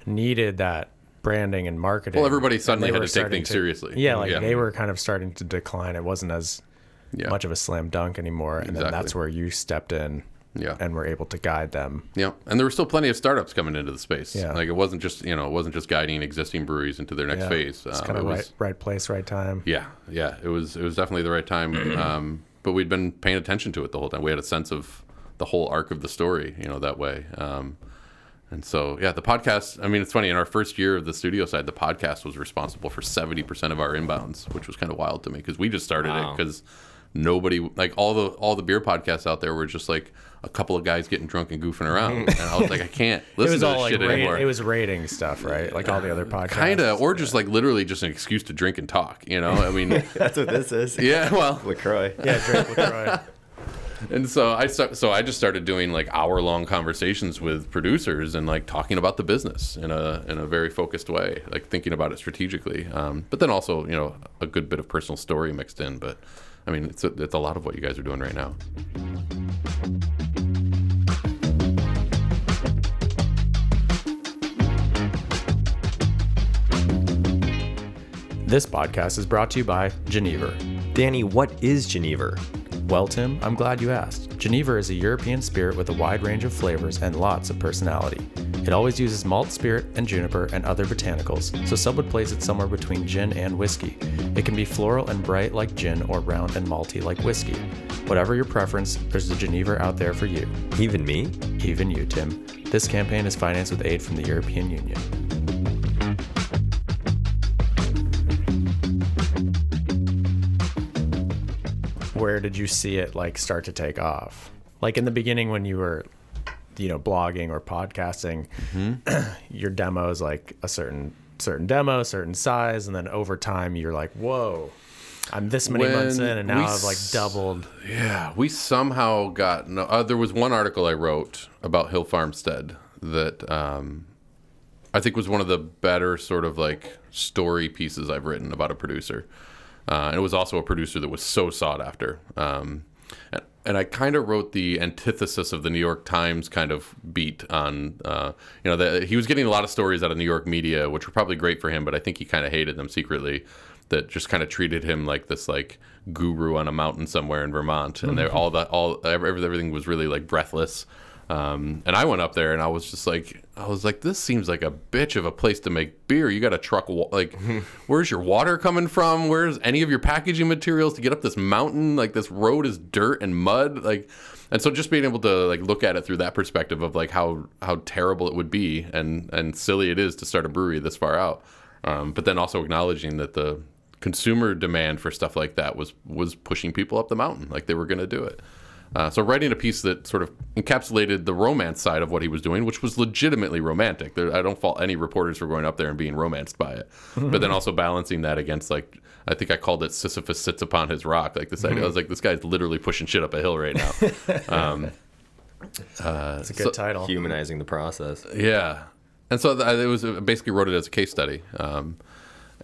Speaker 1: needed that branding and marketing.
Speaker 3: Well, everybody suddenly had to take things seriously.
Speaker 1: Yeah, like
Speaker 3: Yeah.
Speaker 1: they were kind of starting to decline. It wasn't as
Speaker 3: Yeah.
Speaker 1: much of a slam dunk anymore. And then that's where you stepped in
Speaker 3: Yeah.
Speaker 1: and were able to guide them.
Speaker 3: Yeah, and there were still plenty of startups coming into the space.
Speaker 1: Yeah.
Speaker 3: like it wasn't just you know it wasn't just guiding existing breweries into their next
Speaker 1: Yeah.
Speaker 3: phase.
Speaker 1: It's
Speaker 3: Um,
Speaker 1: kind of
Speaker 3: it
Speaker 1: right,
Speaker 3: was,
Speaker 1: right place, right time.
Speaker 3: yeah, yeah, it was it was definitely the right time. [CLEARS THROAT] um, but we'd been paying attention to it the whole time. We had a sense of the whole arc of the story, you know, that way. Um, and so yeah, the podcast. I mean, it's funny. In our first year of the studio side, the podcast was responsible for seventy percent of our inbounds, which was kind of wild to me because we just started
Speaker 2: Wow.
Speaker 3: it because nobody like all the all the beer podcasts out there were just like a couple of guys getting drunk and goofing around [LAUGHS] and i was like i can't
Speaker 1: It
Speaker 3: listen
Speaker 1: was
Speaker 3: to
Speaker 1: all
Speaker 3: this
Speaker 1: like
Speaker 3: shit
Speaker 1: rate,
Speaker 3: anymore
Speaker 1: it was rating stuff, right? Like all the other podcasts.
Speaker 3: kind of or just like literally just an excuse to drink and talk you know i mean [LAUGHS]
Speaker 2: That's what this is.
Speaker 3: yeah well [LAUGHS]
Speaker 2: LaCroix.
Speaker 1: yeah, drink LaCroix.
Speaker 3: And so i start, so i just started doing like hour long conversations with producers and like talking about the business in a in a very focused way like thinking about it strategically um, but then also you know a good bit of personal story mixed in but i mean it's a, it's a lot of what you guys are doing right now
Speaker 1: This podcast is brought to you by Geneva.
Speaker 2: Danny, what is Geneva?
Speaker 1: Well, Tim, I'm glad you asked. Geneva is a European spirit with a wide range of flavors and lots of personality. It always uses malt spirit and juniper and other botanicals, so some would place it somewhere between gin and whiskey. It can be floral and bright like gin or round and malty like whiskey. Whatever your preference, there's a Geneva out there for you.
Speaker 2: Even me?
Speaker 1: Even you, Tim. This campaign is financed with aid from the European Union. Where did you see it like start to take off? Like in the beginning when you were you know blogging or podcasting, [CLEARS THROAT] your demos like a certain certain demo, certain size and then over time you're like, "Whoa." I'm this many months in, and now I've like doubled.
Speaker 3: Yeah, we somehow got. No, uh, there was one article I wrote about Hill Farmstead that um, I think was one of the better sort of like story pieces I've written about a producer. Uh, and it was also a producer that was so sought after. Um, and, and I kind of wrote the antithesis of the New York Times kind of beat on, uh, you know, the, he was getting a lot of stories out of New York media, which were probably great for him, but I think he kind of hated them secretly. That just kind of treated him like this like guru on a mountain somewhere in Vermont, and they're all that all everything was really like breathless. Um, and I went up there and I was just like, I was like, this seems like a bitch of a place to make beer. You got a truck, wa- like, [LAUGHS] where's your water coming from? Where's any of your packaging materials to get up this mountain? Like, this road is dirt and mud. Like, and so just being able to like look at it through that perspective of like how how terrible it would be and and silly it is to start a brewery this far out, um, but then also acknowledging that the consumer demand for stuff like that was was pushing people up the mountain, like they were going to do it. Uh, so writing a piece that sort of encapsulated the romance side of what he was doing, which was legitimately romantic. There, I don't fault any reporters for going up there and being romanced by it, [LAUGHS] but then also balancing that against like I think I called it Sisyphus sits upon his rock. Like this idea, I was like, this guy's literally pushing shit up a hill right now. [LAUGHS] um,
Speaker 1: It's a good
Speaker 3: so-
Speaker 1: title.
Speaker 2: Humanizing the process.
Speaker 3: yeah, and so th- it was basically wrote it as a case study, um,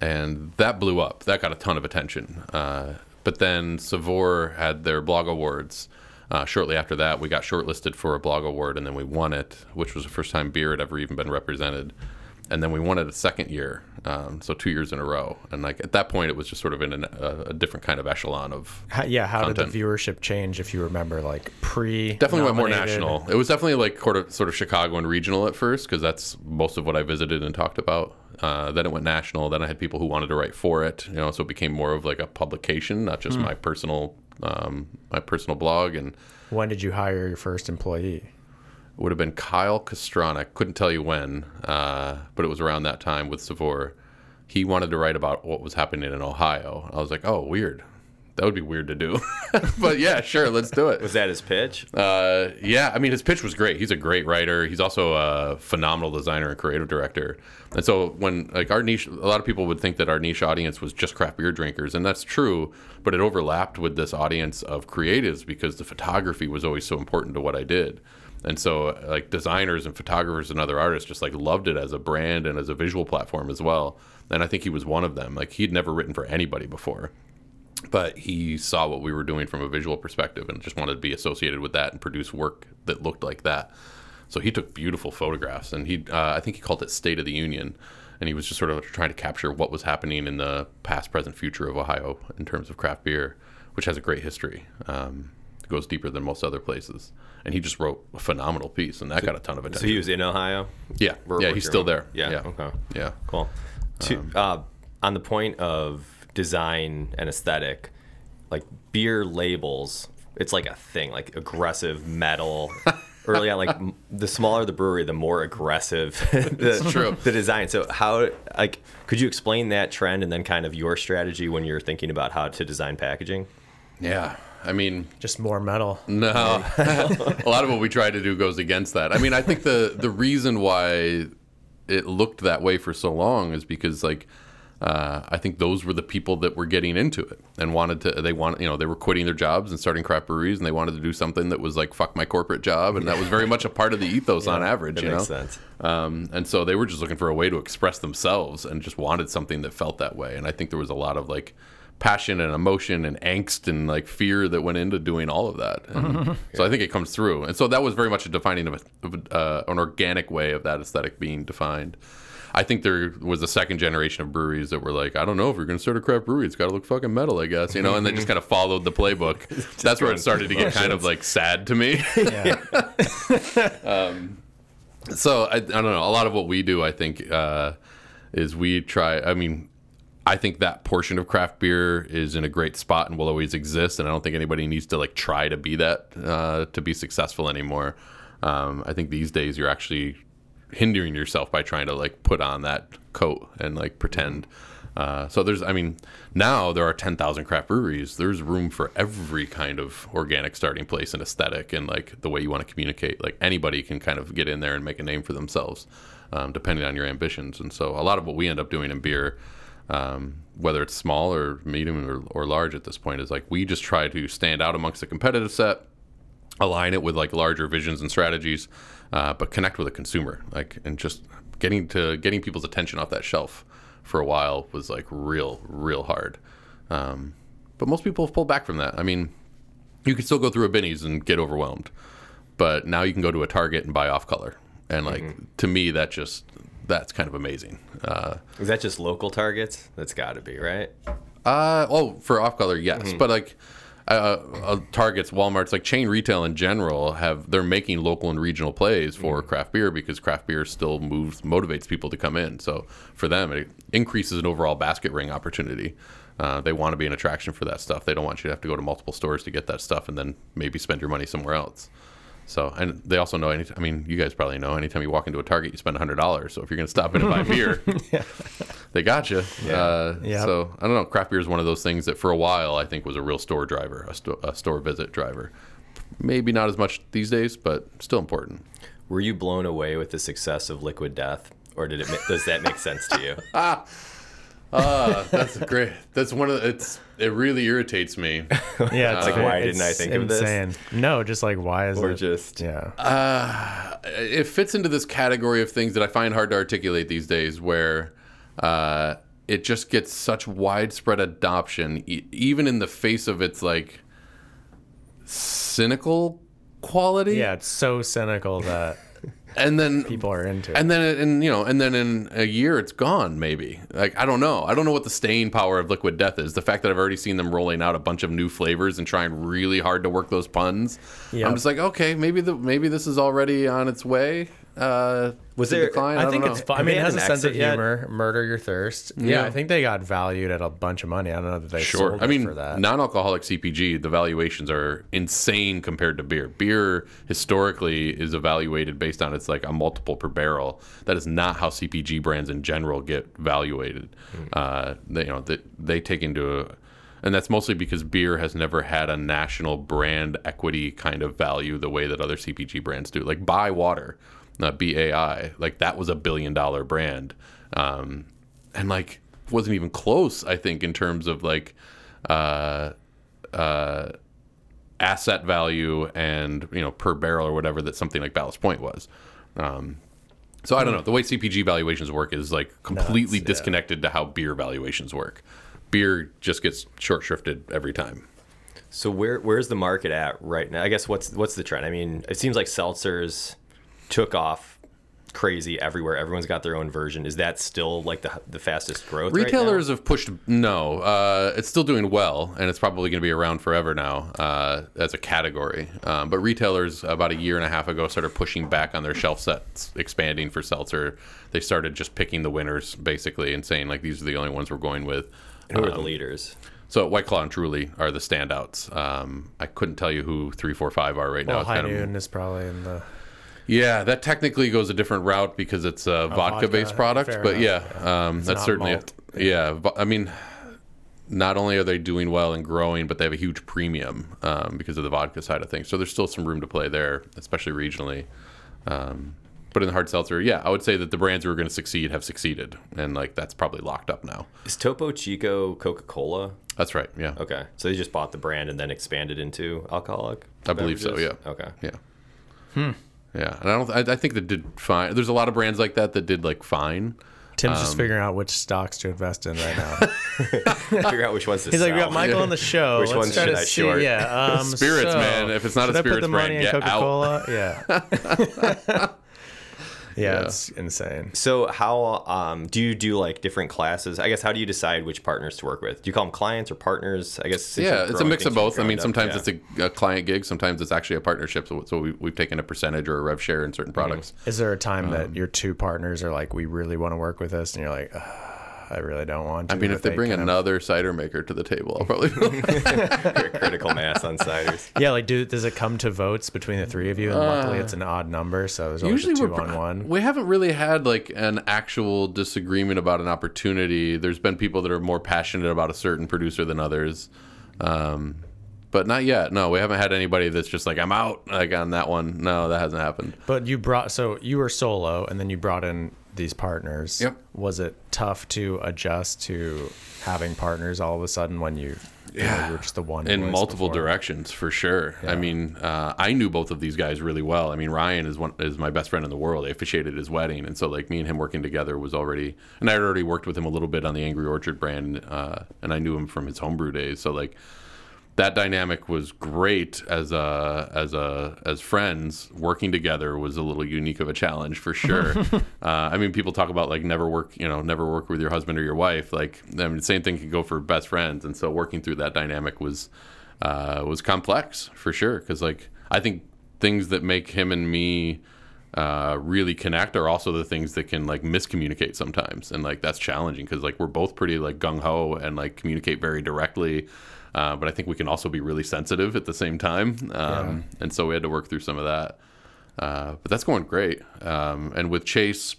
Speaker 3: and that blew up. That got a ton of attention. Uh, but then Savor had their blog awards. Uh, shortly after that, we got shortlisted for a blog award, and then we won it, which was the first time beer had ever even been represented. And then we won it a second year, um, so two years in a row. And like at that point, it was just sort of in an, a, a different kind of echelon of
Speaker 1: How, yeah, how
Speaker 3: content.
Speaker 1: did the viewership change if you remember? Like pre.
Speaker 3: definitely went more national. It was definitely like sort of, sort of Chicago and regional at first because that's most of what I visited and talked about. Uh, then it went national. Then I had people who wanted to write for it. You know, so it became more of like a publication, not just my personal um, my personal blog. And
Speaker 1: When did you hire your first employee?
Speaker 3: it would have been Kyle Kastranec. Couldn't tell you when, uh, but it was around that time with Savor. He wanted to write about what was happening in Ohio. I was like, oh, weird. That would be weird to do. [LAUGHS] but yeah, sure, let's do it.
Speaker 2: Was that his pitch?
Speaker 3: Uh, yeah, I mean, his pitch was great. He's a great writer. He's also a phenomenal designer and creative director. And so when like our niche, a lot of people would think that our niche audience was just craft beer drinkers, and that's true. But it overlapped with this audience of creatives because the photography was always so important to what I did. And so like designers and photographers and other artists just like loved it as a brand and as a visual platform as well. And I think he was one of them. Like he'd never written for anybody before but he saw what we were doing from a visual perspective and just wanted to be associated with that and produce work that looked like that. So he took beautiful photographs, and he uh, I think he called it State of the Union, and he was just sort of trying to capture what was happening in the past, present, future of Ohio in terms of craft beer, which has a great history. Um, it goes deeper than most other places, and he just wrote a phenomenal piece, and that got a ton of attention.
Speaker 2: So he was in Ohio.
Speaker 3: yeah,
Speaker 2: Where-
Speaker 3: yeah, he's still there.
Speaker 2: Yeah.
Speaker 3: yeah,
Speaker 2: Okay.
Speaker 3: yeah.
Speaker 2: Cool. To, uh, on the point of design and aesthetic, like beer labels, it's like a thing, like aggressive metal. [LAUGHS] Early on, like the smaller the brewery, the more aggressive [LAUGHS] the,
Speaker 3: true.
Speaker 2: the design. So how, like, could you explain that trend and then kind of your strategy when you're thinking about how to design packaging?
Speaker 3: Yeah, I mean,
Speaker 1: Just more metal.
Speaker 3: No, [LAUGHS] a lot of what we try to do goes against that. I mean, I think the the reason why it looked that way for so long is because like uh, I think those were the people that were getting into it and wanted to. They want you know they were quitting their jobs and starting craft breweries and they wanted to do something that was like fuck my corporate job and that was very much a part of the ethos [LAUGHS] on average. You
Speaker 2: makes
Speaker 3: know,
Speaker 2: sense.
Speaker 3: um, and so they were just looking for a way to express themselves and just wanted something that felt that way. And I think there was a lot of like passion and emotion and angst and like fear that went into doing all of that. And [LAUGHS] so I think it comes through. And so that was very much a defining of, a, of uh, an organic way of that aesthetic being defined. I think there was a second generation of breweries that were like, I don't know if you're going to start a craft brewery, it's got to look fucking metal, I guess, you know, and they just [LAUGHS] kind of followed the playbook. That's where it started to get kind of like sad to me. [LAUGHS]
Speaker 1: Yeah. [LAUGHS]
Speaker 3: so I, I don't know. A lot of what we do, I think, uh, is we try. I mean, I think that portion of craft beer is in a great spot and will always exist. And I don't think anybody needs to like try to be that uh, to be successful anymore. Um, I think these days you're actually hindering yourself by trying to like put on that coat and like pretend. Uh, so there's, I mean, now there are 10,000 craft breweries. There's room for every kind of organic starting place and aesthetic and like the way you want to communicate. Like anybody can kind of get in there and make a name for themselves, um, depending on your ambitions. And so a lot of what we end up doing in beer um, whether it's small or medium or, or large at this point, is like we just try to stand out amongst the competitive set, align it with like larger visions and strategies, uh, but connect with a consumer, like and just getting to getting people's attention off that shelf for a while was like real, real hard. Um, but most people have pulled back from that. I mean, you can still go through a Binny's and get overwhelmed, but now you can go to a Target and buy off color, and like to me, that just that's kind of amazing. Uh,
Speaker 2: Is that just local targets? That's got to be right.
Speaker 3: uh, oh, for off color, yes, but like. Uh, uh, Targets, Walmart's, like chain retail in general, have they're making local and regional plays for craft beer because craft beer still moves, motivates people to come in. So for them, it increases an overall basket ring opportunity. Uh, they want to be an attraction for that stuff. They don't want you to have to go to multiple stores to get that stuff and then maybe spend your money somewhere else. So, and they also know any. I mean, you guys probably know. Anytime you walk into a Target, you spend hundred dollars. So if you're going to stop in and buy beer, [LAUGHS] they got you. Uh,
Speaker 1: Yep.
Speaker 3: So I don't know. Craft beer is one of those things that for a while I think was a real store driver, a, sto- a store visit driver. Maybe not as much these days, but still important.
Speaker 2: Were you blown away with the success of Liquid Death, or did it? ma- Does that make sense to you?
Speaker 3: Uh, [LAUGHS] that's great. That's one of the, it's. It really irritates me. [LAUGHS]
Speaker 1: Yeah, it's
Speaker 2: Like, why
Speaker 1: it's
Speaker 2: didn't I think of this?
Speaker 1: insane. No, just like why is
Speaker 2: Or
Speaker 1: it?
Speaker 2: Or just
Speaker 1: yeah.
Speaker 3: Uh, it fits into this category of things that I find hard to articulate these days, where uh, it just gets such widespread adoption, e- even in the face of its like cynical quality.
Speaker 1: yeah, it's so cynical that [LAUGHS]
Speaker 3: and then
Speaker 1: people are into it.
Speaker 3: and then in you know and then in a year it's gone maybe like i don't know i don't know what the staying power of liquid death is the fact that i've already seen them rolling out a bunch of new flavors and trying really hard to work those puns
Speaker 1: Yeah.
Speaker 3: i'm just like okay maybe the maybe this is already on its way uh
Speaker 2: Was
Speaker 3: to
Speaker 2: there-
Speaker 3: decline
Speaker 1: I,
Speaker 3: I,
Speaker 1: think
Speaker 3: don't
Speaker 1: it's
Speaker 3: know.
Speaker 1: fun. I mean, it has a sense of
Speaker 2: yet?
Speaker 1: humor. Murder your thirst. Yeah.
Speaker 3: Yeah.
Speaker 1: I think they got valued at a bunch of money. I don't know that they
Speaker 3: Sure.
Speaker 1: sold
Speaker 3: I
Speaker 1: it
Speaker 3: mean,
Speaker 1: for that.
Speaker 3: non-alcoholic CPG, the valuations are insane compared to beer. Beer historically is evaluated based on it's like a multiple per barrel. That is not how CPG brands in general get valuated. Uh, they, you know, they, they take into a, and that's mostly because beer has never had a national brand equity kind of value the way that other CPG brands do. Like Bai Water, uh, BAI, like that was a billion dollar brand. Um, and like wasn't even close, I think, in terms of like uh, uh, asset value and you know per barrel or whatever that something like Ballast Point was. Um, so I don't know. The way CPG valuations work is like completely
Speaker 1: yeah.
Speaker 3: disconnected to how beer valuations work. Beer just gets short shrifted every time.
Speaker 2: So where where's the market at right now? I guess what's what's the trend? I mean, it seems like seltzers took off crazy everywhere. Everyone's got their own version. Is that still like the the fastest growth? right now?
Speaker 3: Retailers have pushed no. Uh, it's still doing well, and it's probably going to be around forever now uh, as a category. Um, but retailers about a year and a half ago started pushing back on their shelf sets, expanding for seltzer. They started just picking the winners basically and saying like these are the only ones we're going with.
Speaker 2: Who are the leaders?
Speaker 3: So White Claw and Truly are the standouts. Um, I couldn't tell you who three, four, five are right
Speaker 1: well,
Speaker 3: now. It's
Speaker 1: High
Speaker 3: kind of-
Speaker 1: Noon is probably in the.
Speaker 3: Yeah, that technically goes a different route because it's a vodka-based
Speaker 1: vodka,
Speaker 3: product. But
Speaker 1: enough,
Speaker 3: yeah, um, that's certainly
Speaker 1: malt.
Speaker 3: yeah. vo- I mean, not only are they doing well and growing, but they have a huge premium um, because of the vodka side of things. So there's still some room to play there, especially regionally. Um, but in the hard seltzer, yeah, I would say that the brands who are going to succeed have succeeded, and like that's probably locked up now.
Speaker 2: Is Topo Chico Coca Cola?
Speaker 3: That's right. Yeah,
Speaker 2: Okay, so they just bought the brand and then expanded into alcoholic.
Speaker 3: I believe so, yeah.
Speaker 2: Okay.
Speaker 3: yeah, yeah. And I don't. I, I think that did fine. There's a lot of brands like that that did like fine.
Speaker 1: Tim's
Speaker 3: Um,
Speaker 1: just figuring out which stocks to invest in right now. [LAUGHS]
Speaker 2: Figure out which ones to
Speaker 1: He's like, we got
Speaker 2: sell.
Speaker 1: Michael on the [LAUGHS] show.
Speaker 2: Which
Speaker 1: Let's
Speaker 2: ones
Speaker 1: try
Speaker 2: should
Speaker 1: to
Speaker 2: I
Speaker 1: see.
Speaker 2: short?
Speaker 1: Yeah, [LAUGHS] um,
Speaker 3: Spirits,
Speaker 1: so,
Speaker 3: man. If it's not a
Speaker 1: should I put
Speaker 3: spirits
Speaker 1: the money
Speaker 3: brand,
Speaker 1: in
Speaker 3: get out.
Speaker 1: Coca-Cola? Yeah. Yeah,
Speaker 3: Yeah.
Speaker 1: it's insane.
Speaker 2: So how um, do you do like different classes? I guess how do you decide which partners to work with? Do you call them clients or partners? I guess since
Speaker 3: Yeah, it's a mix of both. I mean, sometimes
Speaker 2: up,
Speaker 3: it's a, a client gig, sometimes it's actually a partnership. So, so we, we've taken a percentage or a rev share in certain products.
Speaker 1: Is there a time
Speaker 3: Um,
Speaker 1: that your two partners are like, we really want to work with this, and you're like, "Ugh, I really don't want to.
Speaker 3: I mean, if they bring
Speaker 1: kind of-
Speaker 3: another cider maker to the table, I'll probably. [LAUGHS]
Speaker 2: yeah. critical mass on ciders. [LAUGHS]
Speaker 1: yeah, like, do does it come to votes between the three of you? And luckily, it's an odd number, so there's
Speaker 3: Uh, Usually,
Speaker 1: a 2
Speaker 3: we're
Speaker 1: on one.
Speaker 3: we haven't really had like an actual disagreement about an opportunity. There's been people that are more passionate about a certain producer than others, um, but not yet. No, we haven't had anybody that's just like I'm out like on that one. No, that hasn't happened.
Speaker 1: But you brought so you were solo, and then you brought in these partners.
Speaker 3: Yep.
Speaker 1: Was it tough to adjust to having partners all of a sudden when you, you know, just the one
Speaker 3: in multiple
Speaker 1: before?
Speaker 3: directions for sure. I mean, uh, I knew both of these guys really well. I mean, Ryan is one is my best friend in the world. I officiated his wedding, and so like me and him working together was already. And I had already worked with him a little bit on the Angry Orchard brand, uh, and I knew him from his homebrew days. So like that dynamic was great as a as a as friends working together was a little unique of a challenge for sure. [LAUGHS] Uh, i mean people talk about like never work you know never work with your husband or your wife. Like i mean the same thing can go for best friends. And so working through that dynamic was uh, was complex for sure. Because like i think things that make him and me uh, really connect are also the things that can like miscommunicate sometimes. And like that's challenging because like we're both pretty like gung-ho and like communicate very directly uh, but i think we can also be really sensitive at the same time. Um, and so we had to work through some of that. Uh, but that's going great. Um, and with chase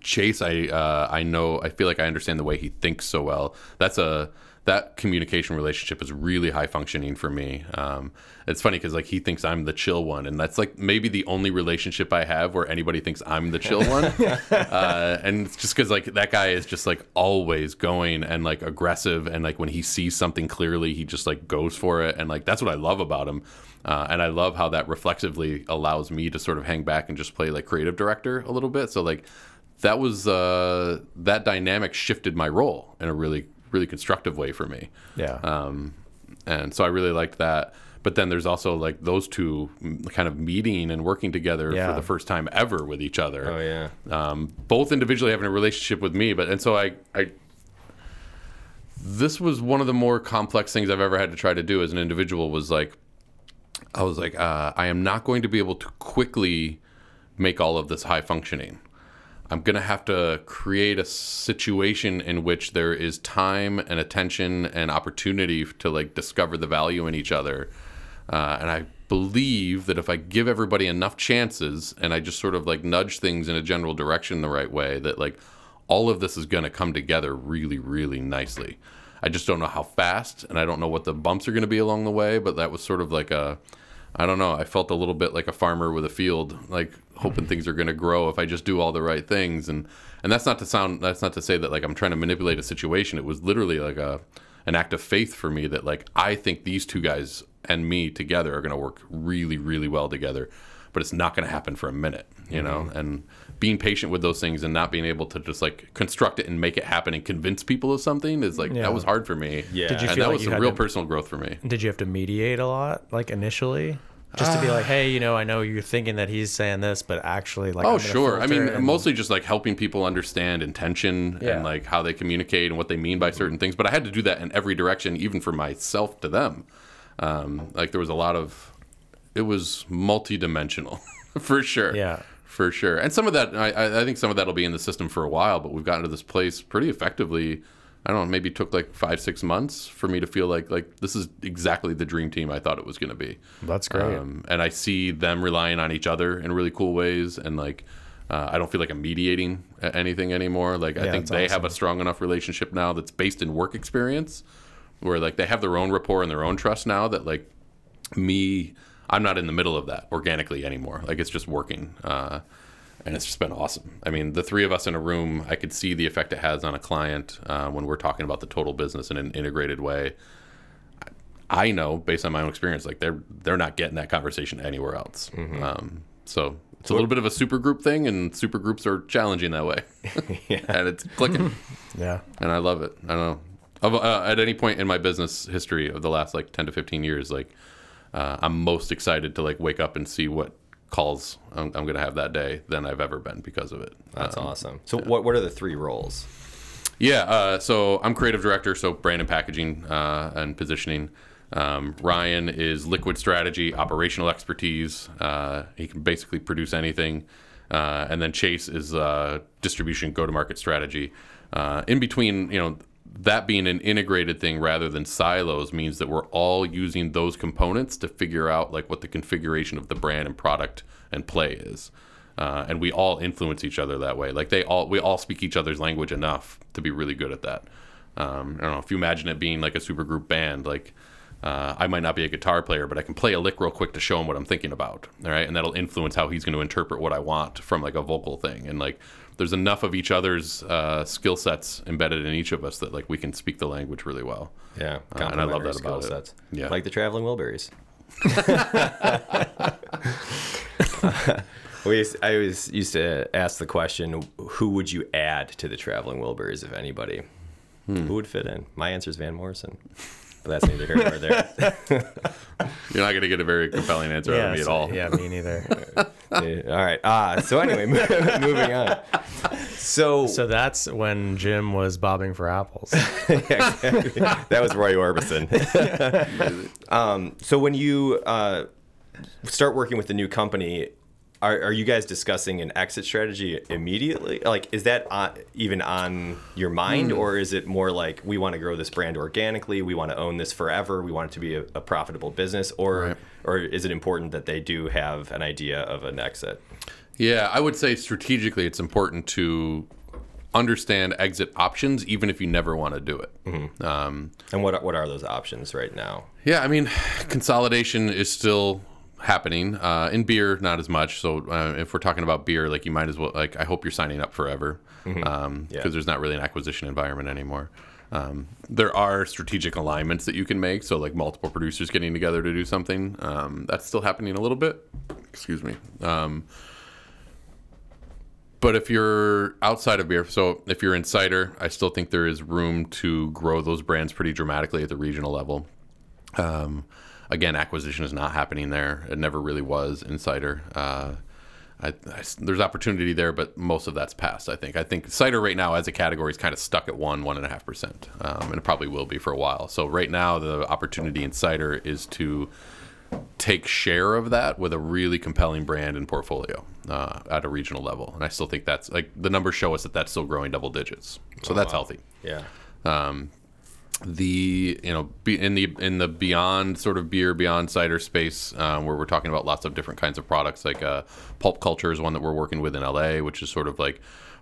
Speaker 3: Chase, I uh, I know I feel like I understand the way he thinks so well. That's a that communication relationship is really high functioning for me. Um, it's funny because like he thinks I'm the chill one, and that's like maybe the only relationship I have where anybody thinks I'm the chill one. [LAUGHS] uh, and it's just because like that guy is just like always going and like aggressive, and like when he sees something clearly, he just like goes for it, and like that's what I love about him. Uh, and I love how that reflexively allows me to sort of hang back and just play like creative director a little bit. So like that was uh, that dynamic shifted my role in a really really constructive way for me.
Speaker 1: Yeah.
Speaker 3: Um, and so I really liked that. But then there's also like those two kind of meeting and working together
Speaker 1: Yeah.
Speaker 3: for the first time ever with each other.
Speaker 2: Oh yeah.
Speaker 3: Um, both individually having a relationship with me, but and so I, I this was one of the more complex things I've ever had to try to do as an individual was like I was like uh, I am not going to be able to quickly make all of this high functioning. I'm going to have to create a situation in which there is time and attention and opportunity to like discover the value in each other. Uh, and I believe that if I give everybody enough chances and I just sort of like nudge things in a general direction the right way, that like all of this is going to come together really, really nicely. I just don't know how fast and I don't know what the bumps are going to be along the way, but that was sort of like a, I don't know. I felt a little bit like a farmer with a field, like hoping things are going to grow if I just do all the right things. And and that's not to sound that's not to say that like I'm trying to manipulate a situation. It was literally like a an act of faith for me that like I think these two guys and me together are going to work really really well together. But it's not going to happen for a minute, you know. Mm-hmm. And being patient with those things and not being able to just like construct it and make it happen and convince people of something is like
Speaker 1: Yeah.
Speaker 3: that was hard for me.
Speaker 2: Yeah. Did you
Speaker 3: and
Speaker 1: feel
Speaker 3: that
Speaker 1: like
Speaker 3: was some real
Speaker 1: to-
Speaker 3: personal growth for me.
Speaker 1: Did you have to mediate a lot, like initially? Just to be like, hey, you know, I know you're thinking that he's saying this, but actually, like,
Speaker 3: Oh, sure. I mean,
Speaker 1: and-
Speaker 3: mostly just like helping people understand intention
Speaker 1: Yeah.
Speaker 3: and like how they communicate and what they mean by certain things. But I had to do that in every direction, even for myself to them. Um, like there was a lot of, it was multi-dimensional [LAUGHS] for sure.
Speaker 1: Yeah.
Speaker 3: For sure. And some of that, I- I, I think some of that will be in the system for a while, but we've gotten to this place pretty effectively. I don't know, maybe it took like five, six months for me to feel like, like this is exactly the dream team I thought it was going to be.
Speaker 1: That's great.
Speaker 3: Um, and I see them relying on each other in really cool ways. And like, uh, I don't feel like I'm mediating anything anymore. Like, I think they have a strong enough relationship now that's based in work experience where like they have their own rapport and their own trust now that like me, I'm not in the middle of that organically anymore. Like, it's just working. Uh, and it's just been awesome. I mean, the three of us in a room, I could see the effect it has on a client uh, when we're talking about the total business in an integrated way. I know based on my own experience, like they're they're not getting that conversation anywhere else. Um, so it's a little bit of a super group thing, and super groups are challenging that way, [LAUGHS] [LAUGHS] and it's clicking, [LAUGHS]
Speaker 1: yeah.
Speaker 3: and I love it. I don't know. Of, uh, at any point in my business history of the last like ten to fifteen years, like uh, I'm most excited to like wake up and see what calls I'm, I'm going to have that day than I've ever been because of it.
Speaker 2: That's
Speaker 3: Um,
Speaker 2: awesome. So what what are the three roles?
Speaker 3: Yeah, uh, so I'm creative director, so brand and packaging uh, and positioning. Um, Ryan is liquid strategy, operational expertise. Uh, he can basically produce anything. Uh, and then Chase is uh, distribution, go to market strategy. Uh, in between, you know, that being an integrated thing rather than silos means that we're all using those components to figure out like what the configuration of the brand and product and play is uh, and we all influence each other that way. Like they all, we all speak each other's language enough to be really good at that. Um, I don't know if you imagine it being like a super group band, like uh, I might not be a guitar player, but I can play a lick real quick to show him what I'm thinking about. All right, and that'll influence how he's going to interpret what I want from like a vocal thing. And like, there's enough of each other's uh, skill sets embedded in each of us that like we can speak the language really well.
Speaker 2: Yeah,
Speaker 3: Uh, and I love that about
Speaker 2: skill
Speaker 3: it. Yeah.
Speaker 2: like the traveling Wilburys. [LAUGHS] we I always used to ask the question, who would you add to the traveling Wilburys, if anybody?
Speaker 3: Hmm.
Speaker 2: Who would fit in? My answer is Van Morrison. But that's neither here nor there. [LAUGHS]
Speaker 3: You're not going to get a very compelling answer out of me at all.
Speaker 1: Yeah, me neither. [LAUGHS]
Speaker 2: All right. Ah, so anyway, [LAUGHS] moving on. So,
Speaker 1: so that's when Jim was bobbing for apples.
Speaker 2: that was Roy Orbison. um, so when you uh, start working with the new company, are, are you guys discussing an exit strategy immediately? Like, is that on, even on your mind,
Speaker 3: Hmm.
Speaker 2: or is it more like we want to grow this brand organically, we want to own this forever, we want it to be a, a profitable business, or
Speaker 3: Right.
Speaker 2: or is it important that they do have an idea of an exit?
Speaker 3: Yeah, I would say strategically it's important to understand exit options, even if you never want to do it. Um,
Speaker 2: And what what are those options right now?
Speaker 3: yeah, I mean, [SIGHS] consolidation is still happening uh, in beer, not as much. So uh, if we're talking about beer, like you might as well like I hope you're signing up forever because
Speaker 2: Yeah.
Speaker 3: there's not really an acquisition environment anymore. Um, there are strategic alignments that you can make, so like multiple producers getting together to do something. Um, that's still happening a little bit. Excuse me. Um, but if you're outside of beer, so if you're in cider, I still think there is room to grow those brands pretty dramatically at the regional level. Um, again, acquisition is not happening there. It never really was in cider. Uh, I, I- there's opportunity there, but most of that's passed. I think. I think cider right now as a category is kind of stuck at one, one and a half percent, um, and it probably will be for a while. So right now, the opportunity in cider is to take share of that with a really compelling brand and portfolio uh, at a regional level. And I still think that's like the numbers show us that that's still growing double digits. So that's healthy
Speaker 2: Yeah.
Speaker 3: The you know in the in the beyond sort of beer beyond cider space um, where we're talking about lots of different kinds of products like uh, pulp culture is one that we're working with in LA which is sort of like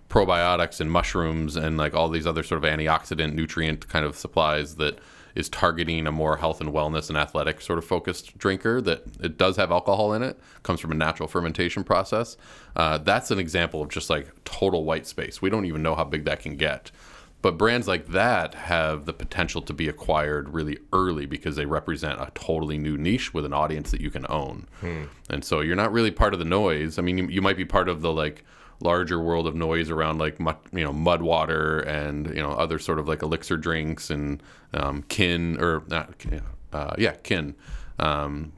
Speaker 3: probiotics and mushrooms and like all these other sort of antioxidant nutrient kind of supplies that is targeting a more health and wellness and athletic sort of focused drinker that it does have alcohol in it comes from a natural fermentation process. Uh, that's an example of just like total white space. We don't even know how big that can get but brands like that have the potential to be acquired really early because they represent a totally new niche with an audience that you can own. And so you're not really part of the noise. I mean, you, you might be part of the like larger world of noise around like mud, you know mud water and you know other sort of like elixir drinks and um, kin or not uh, yeah kin. Um,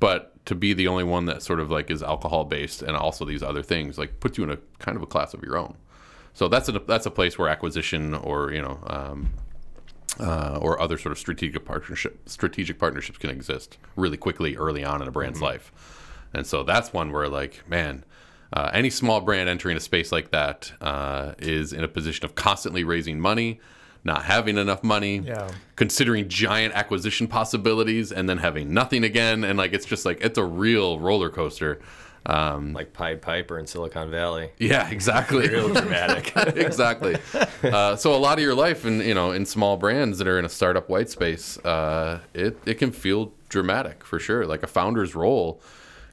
Speaker 3: but to be the only one that sort of like is alcohol based and also these other things like puts you in a kind of a class of your own. So that's a that's a place where acquisition or you know um, uh, or other sort of strategic partnership strategic partnerships can exist really quickly early on in a brand's life, and so that's one where like man. Uh, any small brand entering a space like that uh, is in a position of constantly raising money, not having enough money,
Speaker 1: Yeah.
Speaker 3: considering giant acquisition possibilities, and then having nothing again. And like it's just like it's a real roller coaster. Um,
Speaker 2: Like Pied Piper in Silicon Valley.
Speaker 3: yeah, exactly.
Speaker 2: Real dramatic. [LAUGHS]
Speaker 3: exactly. Uh, so a lot of your life, in you know, in small brands that are in a startup white space, uh, it it can feel dramatic for sure. Like a founder's role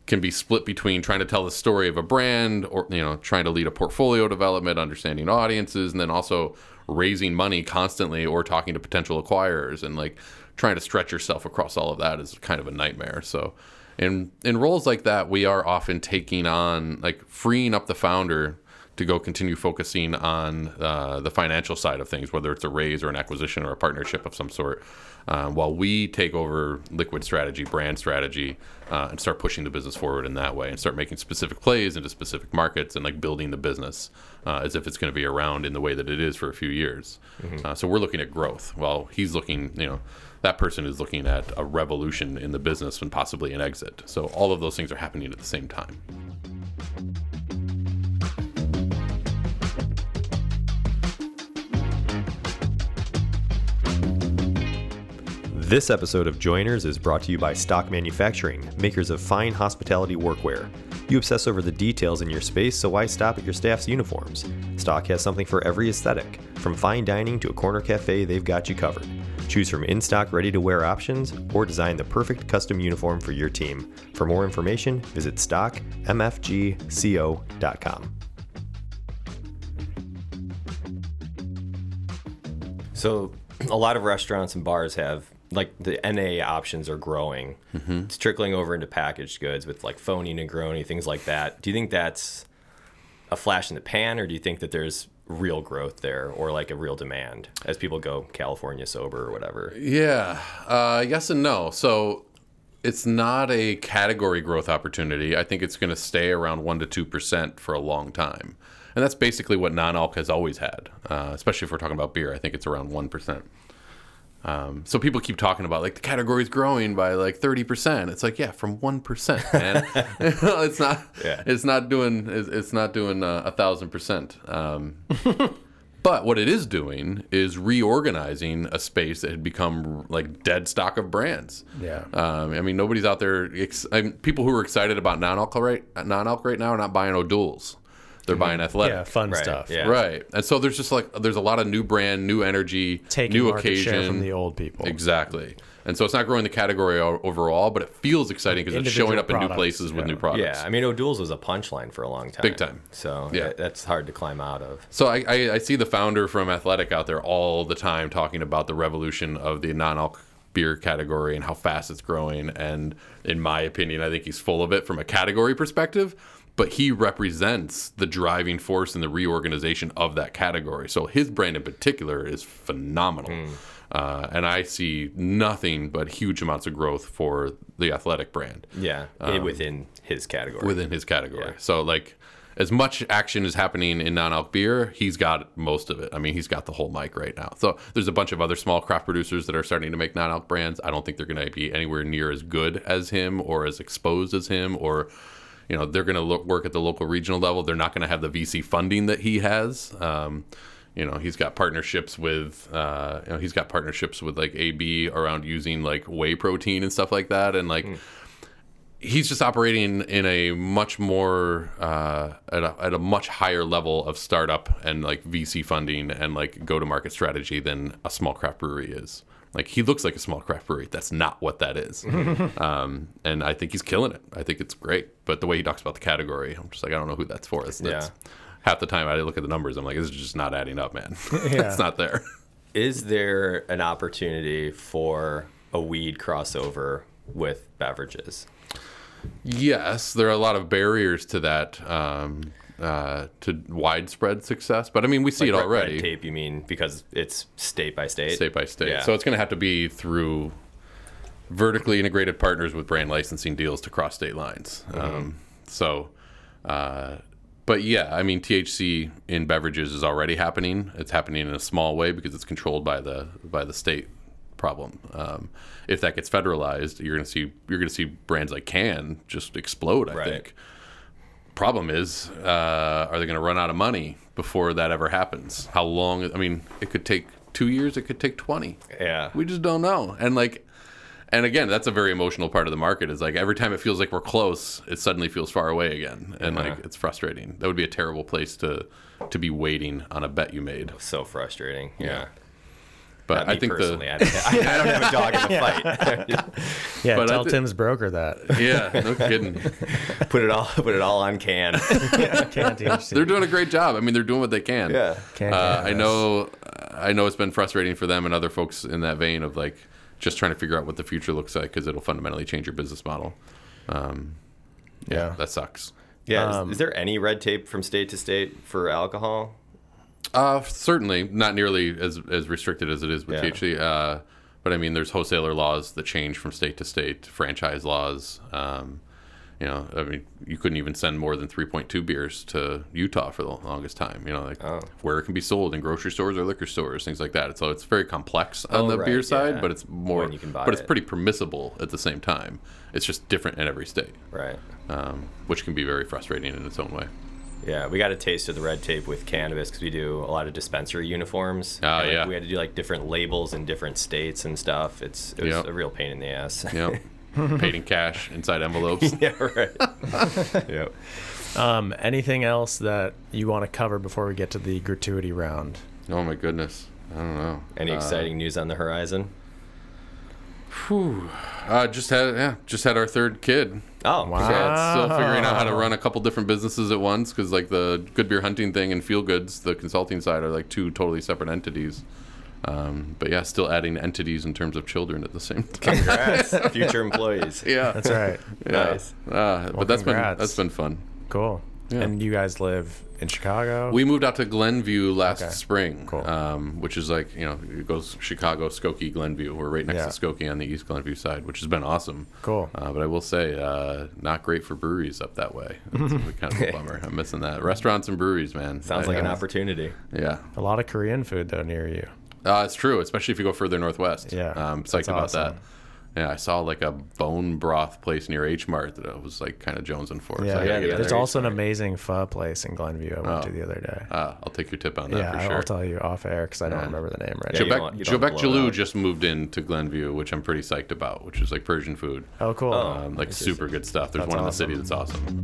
Speaker 3: can be split between trying to tell the story of a brand, or you know, trying to lead a portfolio development, understanding audiences, and then also raising money constantly or talking to potential acquirers and like trying to stretch yourself across all of that is kind of a nightmare. So. In, in roles like that, we are often taking on, like, freeing up the founder to go continue focusing on uh, the financial side of things, whether it's a raise or an acquisition or a partnership of some sort, um, while we take over liquid strategy, brand strategy, uh, and start pushing the business forward in that way and start making specific plays into specific markets and like building the business uh, as if it's going to be around in the way that it is for a few years. Uh, so we're looking at growth while he's looking, you know, that person is looking at a revolution in the business and possibly an exit. So all of those things are happening at the same time.
Speaker 2: This episode of Joiners is brought to you by Stock Manufacturing, makers of fine hospitality workwear.
Speaker 4: You obsess over the details in your space, so why stop at your staff's uniforms? Stock has something for every aesthetic. From fine dining to a corner cafe, they've got you covered. Choose from in stock, ready to wear options, or design the perfect custom uniform for your team. For more information, visit stockmfgco.com.
Speaker 2: So a lot of restaurants and bars have like the NA options are growing. Mm-hmm. It's trickling over into packaged goods with like phony Negroni, things like that. Do you think that's a flash in the pan, or do you think that there's real growth there, or like a real demand as people go California sober or whatever?
Speaker 3: Yeah, uh, yes and no. So it's not a category growth opportunity. I think it's going to stay around one to two percent for a long time, and that's basically what non-alc has always had. Uh, especially if we're talking about beer, I think it's around one percent. Um, so people keep talking about like the category's growing by like thirty percent. It's like yeah, from one percent, man. [LAUGHS] [LAUGHS] it's not.
Speaker 2: Yeah.
Speaker 3: It's not doing. It's, it's not doing uh, a thousand percent. Um, [LAUGHS] But what it is doing is reorganizing a space that had become like dead stock of brands.
Speaker 1: Yeah.
Speaker 3: Um, I mean, nobody's out there. Ex- I mean, people who are excited about non-alc right, non-alc right now are not buying O'Doul's. They're buying mm-hmm. athletic.
Speaker 1: Yeah, fun
Speaker 2: Right,
Speaker 1: stuff.
Speaker 2: yeah.
Speaker 3: Right. And so there's just like there's a lot of new brand, new energy,
Speaker 1: Taking
Speaker 3: new occasion
Speaker 1: share from the old people.
Speaker 3: Exactly. And so it's not growing the category overall, but it feels exciting because it's showing up in new
Speaker 1: products,
Speaker 3: places with new products.
Speaker 2: Yeah, I mean O'Doul's was a punchline for a long time.
Speaker 3: Big time.
Speaker 2: So
Speaker 3: Yeah.
Speaker 2: yeah, that's hard to climb out of.
Speaker 3: So I, I, I see the founder from Athletic out there all the time talking about the revolution of the non-alc beer category and how fast it's growing. And in my opinion, I think he's full of it from a category perspective. But he represents the driving force in the reorganization of that category. So his brand in particular is phenomenal. Uh, and I see nothing but huge amounts of growth for the athletic brand
Speaker 2: Yeah, i- within his category.
Speaker 3: within his category.
Speaker 2: Yeah.
Speaker 3: So like as much action is happening in non-alc beer, he's got most of it. I mean, he's got the whole mic right now. So there's a bunch of other small craft producers that are starting to make non-alc brands. I don't think they're going to be anywhere near as good as him or as exposed as him or you know, they're going to work at the local regional level. They're not going to have the VC funding that he has. Um, you know, he's got partnerships with, uh, you know, he's got partnerships with like AB around using like whey protein and stuff like that. And like, he's just operating in a much more uh, at, a, at a much higher level of startup and like VC funding and like go to market strategy than a small craft brewery is. Like he looks like a small craft brewery. That's not what that is. [LAUGHS] um, and I think he's killing it. I think it's great. But the way he talks about the category, I'm just like I don't know who that's for. It's, that's-
Speaker 2: Yeah.
Speaker 3: Half the time I look at the numbers, I'm like, this is just not adding up, man. [LAUGHS]
Speaker 1: Yeah.
Speaker 3: it's not there.
Speaker 2: Is there an opportunity for a weed crossover with beverages?
Speaker 3: Yes, there are a lot of barriers to that, um, uh, to widespread success. But I mean, we see
Speaker 2: Like
Speaker 3: it
Speaker 2: red- red
Speaker 3: already,
Speaker 2: tape, you mean, because it's state by state?
Speaker 3: state by state.
Speaker 2: Yeah.
Speaker 3: So it's going to have to be through vertically integrated partners with brand licensing deals to cross state lines.
Speaker 2: Mm-hmm.
Speaker 3: Um, so, uh, but yeah, I mean, THC in beverages is already happening. It's happening in a small way because it's controlled by the by the state problem. Um, if that gets federalized, you're going to see you're going to see brands like Cann just explode. I
Speaker 2: Right.
Speaker 3: think. Problem is, uh, are they going to run out of money before that ever happens? How long? I mean, it could take two years. It could take twenty.
Speaker 2: Yeah.
Speaker 3: We just don't know. And like, and again, that's a very emotional part of the market. Is like every time it feels like we're close, it suddenly feels far away again, and like it's frustrating. That would be a terrible place to to be waiting on a bet you made.
Speaker 2: so frustrating. Yeah.
Speaker 3: But
Speaker 2: Not me
Speaker 3: I think
Speaker 2: personally.
Speaker 3: the
Speaker 2: I, I don't have a dog in the [LAUGHS] fight.
Speaker 1: Yeah,
Speaker 3: But I
Speaker 1: tell
Speaker 3: thi-
Speaker 1: Tim's broker that.
Speaker 3: yeah, no [LAUGHS] kidding.
Speaker 2: put it all put it all on Cann. [LAUGHS]
Speaker 1: Can't THC.
Speaker 3: They're doing a great job. I mean, they're doing what they can.
Speaker 2: Yeah.
Speaker 1: Can
Speaker 3: Uh, I know, I know it's been frustrating for them and other folks in that vein of like just trying to figure out what the future looks like because it'll fundamentally change your business model. Um,
Speaker 1: Yeah.
Speaker 3: that sucks.
Speaker 2: Yeah. is-
Speaker 1: Um,
Speaker 2: is, there any red tape from state to state for alcohol?
Speaker 3: Uh, certainly not nearly as as restricted as it is with
Speaker 2: Yeah.
Speaker 3: THC. Uh, but I mean, there's wholesaler laws that change from state to state, franchise laws. Um, you know, I mean, you couldn't even send more than 3.2 beers to Utah for the longest time. You know, like
Speaker 2: Oh.
Speaker 3: where it can be sold in grocery stores or liquor stores, things like that. So it's very complex on
Speaker 2: Oh,
Speaker 3: the
Speaker 2: right,
Speaker 3: beer side,
Speaker 2: yeah.
Speaker 3: but it's more,
Speaker 2: When you can buy
Speaker 3: but it's pretty permissible at the same time. It's just different in every state,
Speaker 2: Right.
Speaker 3: um, which can be very frustrating in its own way.
Speaker 2: Yeah, we got a taste of the red tape with cannabis because we do a lot of dispensary uniforms.
Speaker 3: Oh,
Speaker 2: And, like,
Speaker 3: yeah.
Speaker 2: We had to do like different labels in different states and stuff. It's it was
Speaker 3: Yep.
Speaker 2: a real pain in the ass.
Speaker 3: Yep. [LAUGHS] paid in cash inside envelopes. [LAUGHS]
Speaker 2: yeah, right. [LAUGHS] yep.
Speaker 1: Um, anything else that you want to cover before we get to the gratuity round?
Speaker 3: Oh my goodness, I don't know.
Speaker 2: Any
Speaker 3: Uh,
Speaker 2: exciting news on the horizon?
Speaker 3: Whew. Uh, just had yeah, just had our third kid.
Speaker 2: Oh,
Speaker 1: Wow.
Speaker 3: So
Speaker 2: congrats.
Speaker 3: yeah, still figuring out how to run a couple different businesses at once because like the good beer hunting thing and Feel Goods, the consulting side, are like two totally separate entities. Um, but yeah, still adding entities in terms of children at the same time.
Speaker 2: Congrats, [LAUGHS] future employees.
Speaker 3: yeah,
Speaker 1: That's right.
Speaker 3: yeah.
Speaker 2: Nice.
Speaker 3: Uh, but that's been that's been fun.
Speaker 1: Cool.
Speaker 3: Yeah.
Speaker 1: And you guys live in Chicago?
Speaker 3: We moved out to Glenview last
Speaker 1: Okay.
Speaker 3: spring,
Speaker 1: Cool.
Speaker 3: um, which is like you know it goes Chicago, Skokie, Glenview. We're right next
Speaker 1: Yeah.
Speaker 3: to Skokie on the East Glenview side, which has been awesome.
Speaker 1: Cool.
Speaker 3: Uh, but I will say, uh, not great for breweries up that way. It's [LAUGHS] kind of a bummer. I'm missing that. Restaurants and breweries, man.
Speaker 2: Sounds
Speaker 3: I-
Speaker 2: like an
Speaker 3: uh,
Speaker 2: opportunity.
Speaker 3: Yeah,
Speaker 1: A lot of Korean food though near you.
Speaker 3: uh, it's true, especially if you go further northwest.
Speaker 1: Yeah,
Speaker 3: um, psyched
Speaker 1: that's
Speaker 3: about
Speaker 1: awesome.
Speaker 3: that. Yeah, I saw like a bone broth place near H Mart that I was like kind of jonesing for. so
Speaker 1: Yeah,
Speaker 3: I
Speaker 2: yeah,
Speaker 3: get
Speaker 1: there's
Speaker 3: there.
Speaker 1: also an amazing pho place in Glenview I went
Speaker 3: Oh.
Speaker 1: to the other day.
Speaker 3: Uh, I'll take your tip on that
Speaker 1: yeah,
Speaker 3: for
Speaker 1: I'll tell you off air because I don't
Speaker 3: Yeah.
Speaker 1: remember the name right
Speaker 2: Yeah,
Speaker 1: now.
Speaker 2: you
Speaker 3: Jobek,
Speaker 2: don't- you don't
Speaker 3: Jobek Jalou just moved into Glenview, which I'm pretty psyched about, which is like Persian food.
Speaker 1: Oh, cool.
Speaker 2: Oh.
Speaker 3: Um, like super good stuff. There's
Speaker 1: That's
Speaker 3: one in the city that's awesome.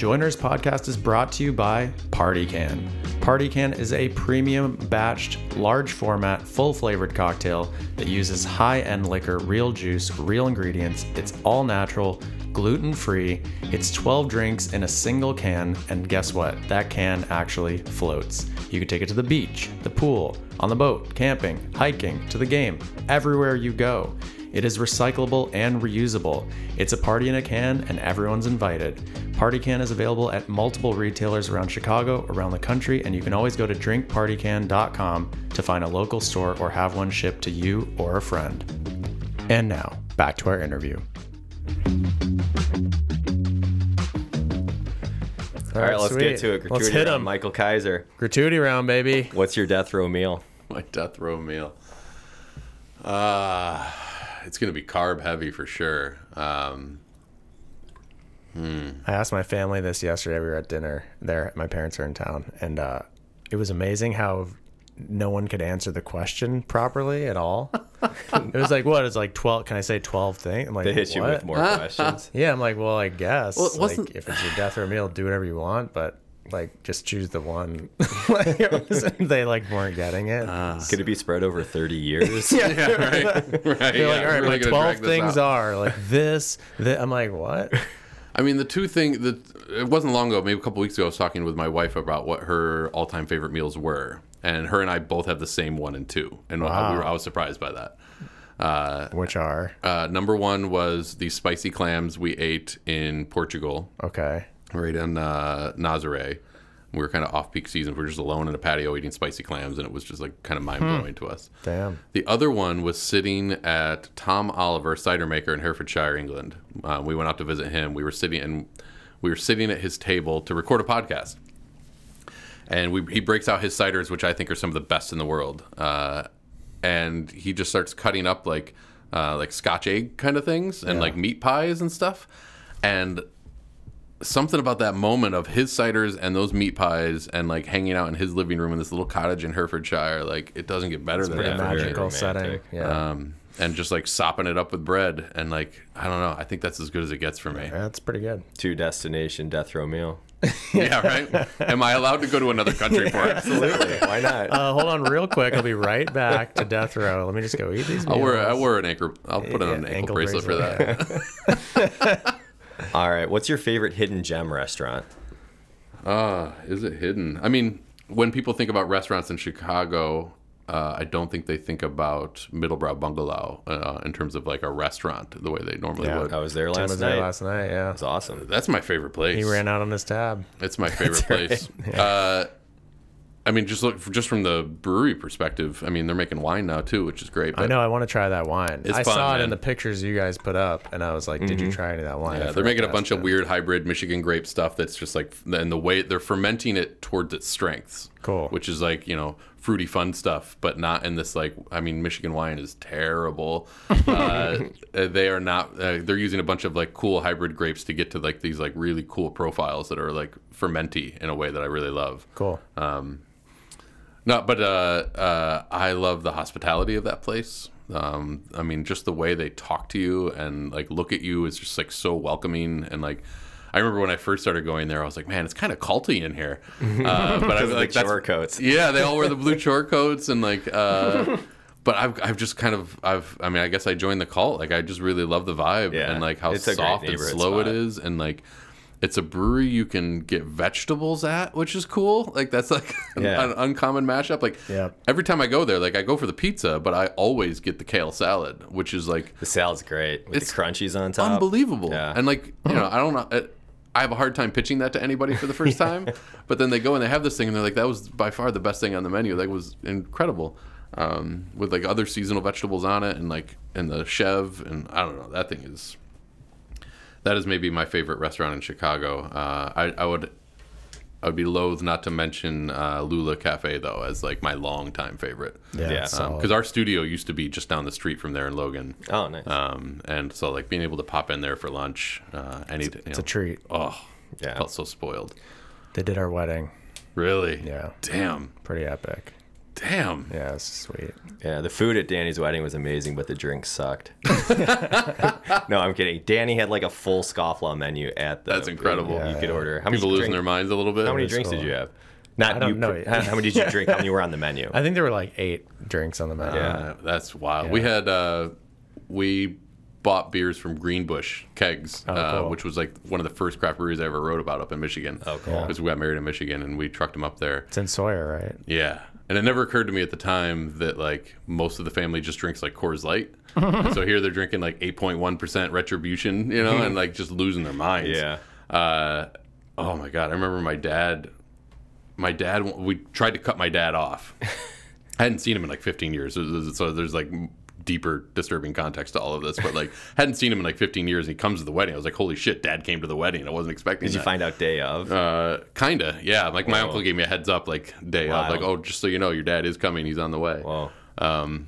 Speaker 1: Joiners podcast is brought to you by Party Can. Party Can is a premium batched, large format, full flavored cocktail that uses high end liquor, real juice, real ingredients. It's all natural, gluten free. It's 12 drinks in a single can, and guess what? That can actually floats. You can take it to the beach, the pool, on the boat, camping, hiking, to the game, everywhere you go. It is recyclable and reusable. It's a party in a can, and everyone's invited. Party Can is available at multiple retailers around Chicago, around the country, and you can always go to drinkpartycan.com to find a local store or have one shipped to you or a friend. And now, back to our interview.
Speaker 2: All right, let's get to it.
Speaker 1: Let's hit him.
Speaker 2: Michael Kiser.
Speaker 1: Gratuity round, baby.
Speaker 2: What's your death row meal?
Speaker 3: My death row meal. Uh, it's gonna be carb heavy for sure. Um,
Speaker 1: I asked my family this yesterday. We were at dinner there. My parents are in town, and uh, it was amazing how no one could answer the question properly at all. [LAUGHS] it was like, what? It's like twelve. Can I say twelve things? I'm like,
Speaker 2: They hit you with more [LAUGHS] questions. [LAUGHS]
Speaker 1: Yeah, I'm like, well, I guess.
Speaker 3: Well,
Speaker 1: like, if it's your death or meal, do whatever you want, but like, just choose the one. [LAUGHS] like, was- they like weren't getting it.
Speaker 2: Could it be spread over 30 years? [LAUGHS]
Speaker 3: yeah, right, [LAUGHS] right.
Speaker 1: They're
Speaker 3: yeah,
Speaker 1: like, all right,
Speaker 3: really
Speaker 1: my
Speaker 3: gonna
Speaker 1: twelve things
Speaker 3: out.
Speaker 1: are like this. That I'm like, what?
Speaker 3: I mean, the two things that it wasn't long ago, maybe a couple weeks ago, I was talking with my wife about what her all-time favorite meals were, and her and I both have the same one and two, and I- we were, I was surprised by that.
Speaker 1: Which are
Speaker 3: Uh, number one was the spicy clams we ate in Portugal,
Speaker 1: okay.
Speaker 3: Right in uh, Nazare. We were kind of off peak season. We were just alone in a patio eating spicy clams, and it was just like kind of mind blowing to us.
Speaker 1: Damn.
Speaker 3: The other one was sitting at Tom Oliver cider maker in Herefordshire, England. Uh, we went out to visit him. We were sitting and we were sitting at his table to record a podcast. And we, he breaks out his ciders, which I think are some of the best in the world. Uh, and he just starts cutting up like uh, like Scotch egg kind of things and like meat pies and stuff. And something about that moment of his ciders and those meat pies and like hanging out in his living room in this little cottage in Herefordshire, like it doesn't get better than that. for me.
Speaker 1: magical
Speaker 2: romantic.
Speaker 1: setting. Yeah.
Speaker 3: Um, and just like sopping it up with bread and like I don't know. I think that's as good as it gets for me.
Speaker 1: That's pretty good.
Speaker 2: Two destination death row meal. [LAUGHS]
Speaker 3: yeah, right. Am I allowed to go to another country for it? [LAUGHS]
Speaker 2: Absolutely. Why not?
Speaker 1: Uh, hold on, real quick. I'll be right back to death row. Let me just go eat these.
Speaker 3: I'll wear I
Speaker 1: meals.
Speaker 3: wear an ankle. I'll put on an ankle,
Speaker 1: ankle
Speaker 3: bracelet, for
Speaker 1: bracelet,
Speaker 3: that. [LAUGHS]
Speaker 2: All right. What's your favorite hidden gem restaurant?
Speaker 3: Ah, is it hidden? I mean, when people think about restaurants in Chicago, uh, I don't think they think about Middlebrow Bungalow uh, in terms of like a restaurant the way they normally
Speaker 1: Yeah.
Speaker 3: would.
Speaker 2: I was there
Speaker 1: Tim
Speaker 2: last
Speaker 1: was
Speaker 2: night.
Speaker 1: there last night. Yeah.
Speaker 2: It's awesome.
Speaker 3: That's my favorite place.
Speaker 1: He ran out on his tab.
Speaker 3: It's my [LAUGHS] favorite place. [LAUGHS] Uh, I mean, just look just from the brewery perspective. I mean, they're making wine now too, which is great.
Speaker 1: I know. I want to try that wine. I
Speaker 3: fun,
Speaker 1: saw it in the pictures you guys put up, and I was like, "Did you try any of that wine?"
Speaker 3: Yeah, they're making a bunch
Speaker 1: ask
Speaker 3: of weird hybrid Michigan grape stuff that's just like, and the way they're fermenting it towards its strengths.
Speaker 1: Cool.
Speaker 3: Which is like, you know, fruity fun stuff, but not in this like, I mean, Michigan wine is terrible. [LAUGHS] uh, they are not, uh, they're using a bunch of like cool hybrid grapes to get to like these like really cool profiles that are like fermenty in a way that I really love.
Speaker 1: Cool.
Speaker 3: No, but uh, uh, I love the hospitality of that place. Um, I mean, just the way they talk to you and like look at you is just like so welcoming. And like, I remember when I first started going there, I was like, man, it's kind of culty in here. [LAUGHS] Uh, but I
Speaker 2: the
Speaker 3: like that's-
Speaker 2: chore coats.
Speaker 3: Yeah, they all wear the blue [LAUGHS] chore coats and like. Uh, [LAUGHS] but I've, I've just kind of I've I mean I guess I joined the cult like I just really love the vibe
Speaker 2: Yeah,
Speaker 3: and like how
Speaker 2: it's a great
Speaker 3: soft and slow it
Speaker 2: spot.
Speaker 3: is and like it's a brewery you can get vegetables at which is cool like that's like [LAUGHS] an,
Speaker 2: Yeah.
Speaker 3: an uncommon mashup like
Speaker 1: Yep.
Speaker 3: every time I go there like I go for the pizza but I always get the kale salad which is like
Speaker 2: The salad's great with
Speaker 3: It's
Speaker 2: the crunchies on top.
Speaker 3: unbelievable
Speaker 2: Yeah.
Speaker 3: and like you know I don't know it, I have a hard time pitching that to anybody for the first [LAUGHS] time but then they go and they have this thing and they're like that was by far the best thing on the menu that was incredible um, with like other seasonal vegetables on it and like and the chev and I don't know that thing is that is maybe my favorite restaurant in Chicago. Uh, I, I would I would be loath not to mention uh, Lula Cafe though as like my longtime favorite.
Speaker 1: Yeah,
Speaker 2: Yeah,
Speaker 1: it's
Speaker 3: because our studio used to be just down the street from there in Logan.
Speaker 2: Oh, nice.
Speaker 3: Um, and so like being able to pop in there for lunch, uh, any
Speaker 1: it's a treat.
Speaker 3: Oh,
Speaker 2: Yeah.
Speaker 3: felt so spoiled.
Speaker 1: They did our wedding.
Speaker 3: Really?
Speaker 1: Yeah.
Speaker 3: Damn.
Speaker 1: Pretty epic.
Speaker 3: Damn.
Speaker 1: Yeah, it's sweet.
Speaker 2: Yeah, the food at Danny's wedding was amazing, but the drinks sucked. [LAUGHS] no, I'm kidding. Danny had like a full scofflaw menu at the.
Speaker 3: That's incredible.
Speaker 2: You
Speaker 1: Yeah,
Speaker 2: could order. How many
Speaker 3: People losing
Speaker 2: drink-
Speaker 3: their minds a little bit.
Speaker 2: How many
Speaker 1: That's
Speaker 2: drinks did you have? Not
Speaker 1: I don't
Speaker 2: you.
Speaker 1: know.
Speaker 2: How, how many did you drink? How many were on the menu? [LAUGHS]
Speaker 1: I think there were like eight drinks on the menu.
Speaker 2: Yeah.
Speaker 3: Uh, that's wild. We had uh, we bought beers from Greenbush Kegs, uh,
Speaker 1: Oh, cool.
Speaker 3: which was like one of the first craft breweries I ever wrote about up in Michigan.
Speaker 2: Oh, cool.
Speaker 3: Because we got married in Michigan and we trucked them up there.
Speaker 1: It's in Sawyer, right?
Speaker 3: Yeah. And it never occurred to me at the time that like most of the family just drinks like Coors Light. And [LAUGHS] so here they're drinking like 8.1% retribution, you know, and like just losing their minds.
Speaker 2: Yeah.
Speaker 3: Uh, oh my God. I remember my dad, my dad, we tried to cut my dad off. [LAUGHS] I hadn't seen him in like 15 years. So, so there's like deeper disturbing context to all of this, but like [LAUGHS] hadn't seen him in like 15 years. And he comes to the wedding. I was like, holy shit, dad came to the wedding. I wasn't expecting
Speaker 2: Did you find out day of?
Speaker 3: Uh, kinda, yeah. Like my
Speaker 2: Whoa.
Speaker 3: uncle gave me a heads up, like day of, like, oh, just so you know, your dad is coming. He's on the way.
Speaker 2: Whoa.
Speaker 3: Um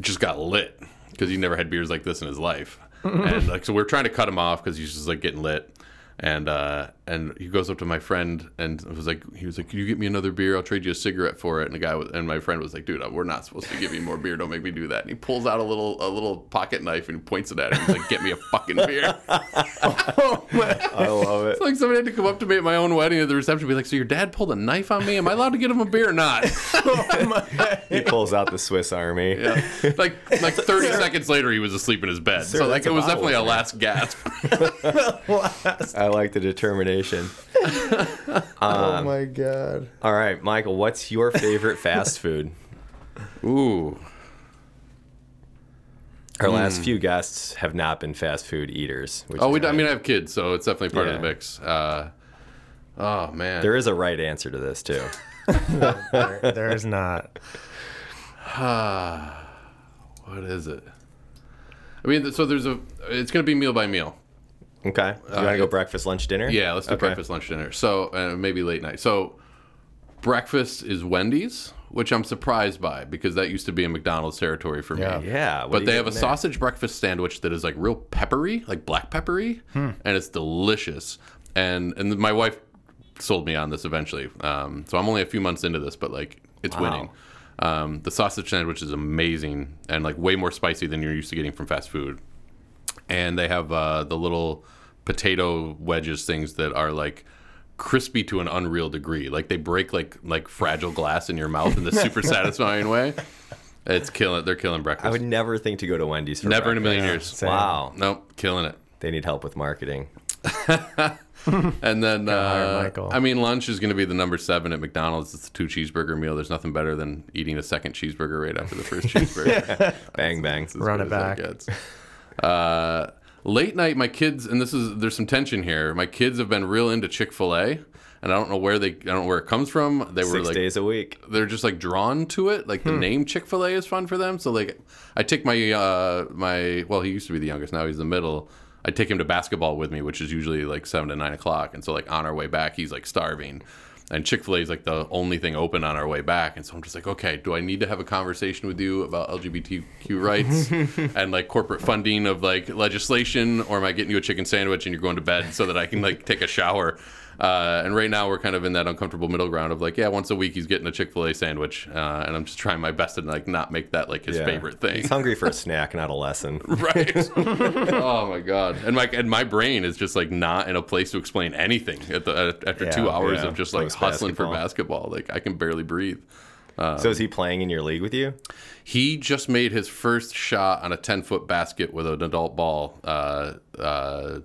Speaker 3: just got lit because he never had beers like this in his life, [LAUGHS] and like so we're trying to cut him off because he's just like getting lit. And uh, and he goes up to my friend and was like, he was like, "Can you get me another beer? I'll trade you a cigarette for it." And the guy was, and my friend was like, "Dude, uh, we're not supposed to give you more beer. Don't make me do that." And he pulls out a little a little pocket knife and points it at him. He's like, "Get me a fucking beer." [LAUGHS] [LAUGHS]
Speaker 2: I love it.
Speaker 3: It's like somebody had to come up to me at my own wedding at the reception and be like, So your dad pulled a knife on me? Am I allowed to get him a beer or not? [LAUGHS]
Speaker 2: He pulls out the Swiss Army.
Speaker 3: Yeah. Like like 30 seconds later, he was asleep in his bed.
Speaker 2: Sir,
Speaker 3: so like it was definitely a last gasp.
Speaker 2: I like the determination. [LAUGHS]
Speaker 1: oh my god.
Speaker 2: All right, Michael, what's your favorite fast food?
Speaker 3: Ooh.
Speaker 2: Our last few guests have not been fast food eaters. Which
Speaker 3: Oh, we, I mean, I have kids, so it's definitely part of the mix. Uh, oh, man.
Speaker 2: there is a right answer to this too. [LAUGHS] [LAUGHS]
Speaker 1: There, there is not. [SIGHS]
Speaker 3: what is it? I mean, so there's a. It's going to be meal by meal.
Speaker 2: Okay, you want to go breakfast, lunch, dinner?
Speaker 3: Yeah, let's do
Speaker 2: Okay.
Speaker 3: breakfast, lunch, dinner. So uh, maybe late night. So breakfast is Wendy's, which I'm surprised by because that used to be a McDonald's territory for
Speaker 1: Yeah.
Speaker 3: me.
Speaker 2: Yeah, what do
Speaker 3: But
Speaker 2: you
Speaker 3: they have a
Speaker 2: in there?
Speaker 3: sausage breakfast sandwich that is like real peppery, like black peppery,
Speaker 2: Hmm.
Speaker 3: and it's delicious. And and my wife sold me on this eventually. Um, so I'm only a few months into this, but like it's
Speaker 2: Wow.
Speaker 3: winning. Um, the sausage sandwich is amazing and like way more spicy than you're used to getting from fast food and they have uh, the little potato wedges things that are like crispy to an unreal degree. Like they break like like fragile glass in your mouth in this super [LAUGHS] satisfying way. It's killing. They're killing breakfast.
Speaker 2: I would never think to go to Wendy's for
Speaker 3: Never in a million years.
Speaker 1: Same.
Speaker 2: Wow,
Speaker 3: Nope, killing it.
Speaker 2: they need help with marketing. [LAUGHS]
Speaker 3: And then uh, I mean, lunch is going to be the number seven at McDonald's. It's a two cheeseburger meal. There's nothing better than eating a second cheeseburger right after the first [LAUGHS] cheeseburger.
Speaker 2: Bang bang.
Speaker 3: It's
Speaker 1: Run it back.
Speaker 3: gets. Uh, late night, my kids, and this is there's some tension here. My kids have been real into Chick Fil A, and I don't know where they, I don't know where it comes from. They were
Speaker 2: Six
Speaker 3: like,
Speaker 2: days a week.
Speaker 3: they're just like drawn to it. Like the
Speaker 1: Hmm.
Speaker 3: name Chick Fil A is fun for them. So like, I take my uh my well, he used to be the youngest. Now he's the middle. I take him to basketball with me, which is usually like seven to nine o'clock. And so like on our way back, he's like starving. And Chick Fil A is like the only thing open on our way back. And so I'm just like, okay, do I need to have a conversation with you about LGBTQ rights [LAUGHS] and like corporate funding of like legislation, or am I getting you a chicken sandwich and you're going to bed so that I can like take a shower? Uh, and right now we're kind of in that uncomfortable middle ground of like, yeah, once a week he's getting a Chick Fil A sandwich, uh, and I'm just trying my best to like not make that like his
Speaker 4: Yeah.
Speaker 3: favorite thing.
Speaker 4: He's hungry for a snack, not a lesson. [LAUGHS]
Speaker 3: right. [LAUGHS] oh my god. And my and my brain is just like not in a place to explain anything at the after two hours
Speaker 4: yeah.
Speaker 3: of just like
Speaker 4: Post
Speaker 3: hustling for
Speaker 4: basketball.
Speaker 3: basketball. Like I can barely breathe.
Speaker 4: so is he playing in your league with you?
Speaker 3: He just made his first shot on a 10 foot basket with an adult ball uh, uh,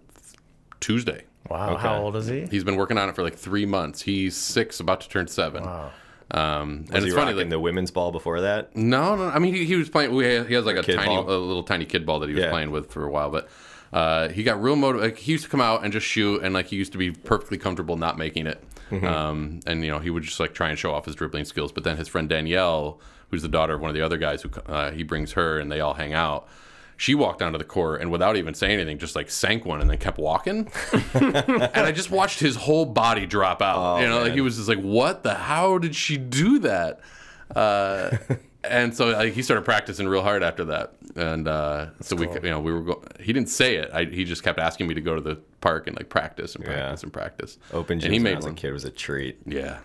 Speaker 3: Tuesday.
Speaker 1: Wow.
Speaker 4: Okay.
Speaker 1: How old is he?
Speaker 3: He's been working on it for like three months. He's six, about to turn seven.
Speaker 1: Wow.
Speaker 3: Um, and
Speaker 4: Was
Speaker 3: it's
Speaker 4: he
Speaker 3: funny,
Speaker 4: rocking
Speaker 3: like,
Speaker 4: the women's ball before that?
Speaker 3: no, no. I mean, he, he was playing. We he has like a,
Speaker 4: kid
Speaker 3: tiny,
Speaker 4: ball?
Speaker 3: a little tiny kid ball that he was
Speaker 4: Yeah.
Speaker 3: playing with for a while. But uh, he got real motivated. Like, he used to come out and just shoot, and like he used to be perfectly comfortable not making it.
Speaker 4: Mm-hmm.
Speaker 3: Um, and you know, he would just like try and show off his dribbling skills. But then his friend Danielle, who's the daughter of one of the other guys, who uh, he brings her, and they all hang out. She walked onto the court and without even saying anything, just like sank one and then kept walking. [LAUGHS] and I just watched his whole body drop out. you know, like he was just like, "What the? How did she do that?" Uh, and so like, he started practicing real hard after that. And uh, so we, you know, we were. Go- he didn't say it. I, he just kept asking me to go to the park and like practice and
Speaker 4: Yeah.
Speaker 3: practice and practice.
Speaker 4: Open
Speaker 3: and
Speaker 4: gyms
Speaker 3: he made
Speaker 4: was a
Speaker 3: one.
Speaker 4: kid was a treat.
Speaker 3: Yeah,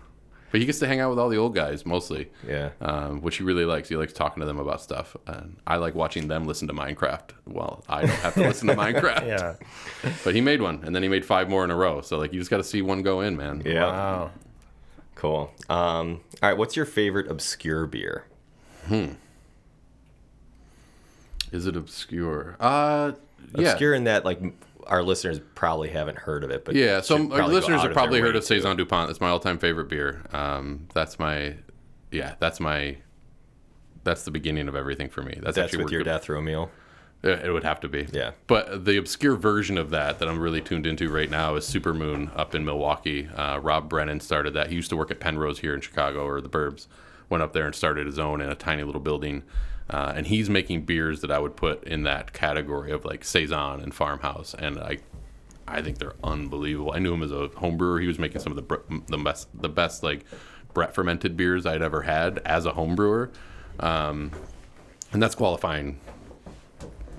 Speaker 3: but he gets to hang out with all the old guys mostly.
Speaker 4: Yeah.
Speaker 3: Um, which he really likes. He likes talking to them about stuff. And I like watching them listen to Minecraft. Well, I don't have to [LAUGHS] listen to Minecraft.
Speaker 1: Yeah.
Speaker 3: But he made one, and then he made five more in a row. So like, you just got to see one go in, man.
Speaker 4: Yeah.
Speaker 1: Wow.
Speaker 4: Cool. Um, all right. What's your favorite obscure beer? Hmm.
Speaker 3: Is it obscure? Uh, yeah.
Speaker 4: Obscure in that like our listeners probably haven't heard of it, but
Speaker 3: Yeah, some our listeners have probably heard of. Saison Dupont. It's my all-time favorite beer. Um, that's my, yeah, that's my, that's the beginning of everything for me. That's,
Speaker 4: That's
Speaker 3: actually
Speaker 4: with your
Speaker 3: good-
Speaker 4: death row meal.
Speaker 3: It it would have to be.
Speaker 4: Yeah.
Speaker 3: But the obscure version of that that I'm really tuned into right now is Supermoon up in Milwaukee. Uh, Rob Brennan started that. He used to work at Penrose here in Chicago or the Burbs. Went up there and started his own in a tiny little building. Uh, and he's making beers that I would put in that category of like Saison and Farmhouse. And I I think they're unbelievable. I knew him as a home brewer. He was making some of the the best the best like Brett fermented beers I'd ever had as a home brewer. Um, and that's qualifying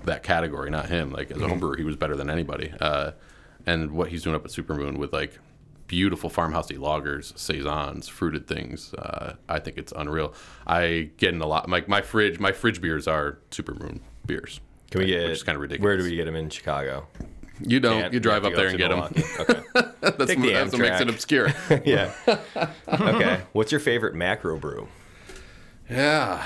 Speaker 3: that category, not him. Like as a home brewer, he was better than anybody. Uh, and what he's doing up at Supermoon with like beautiful farmhousey lagers, saisons, fruited things, uh, I think it's unreal. I get in a lot. Like my fridge, my fridge beers are Supermoon beers.
Speaker 4: Can we get?
Speaker 3: Which is kind of ridiculous.
Speaker 4: Where do we get them in Chicago?
Speaker 3: You don't.
Speaker 4: Can't-
Speaker 3: you drive up there and get them. [LAUGHS]
Speaker 4: Okay.
Speaker 3: That's,
Speaker 4: Take the
Speaker 3: that's what makes it obscure. [LAUGHS]
Speaker 4: yeah. Okay. What's your favorite macro brew?
Speaker 3: yeah.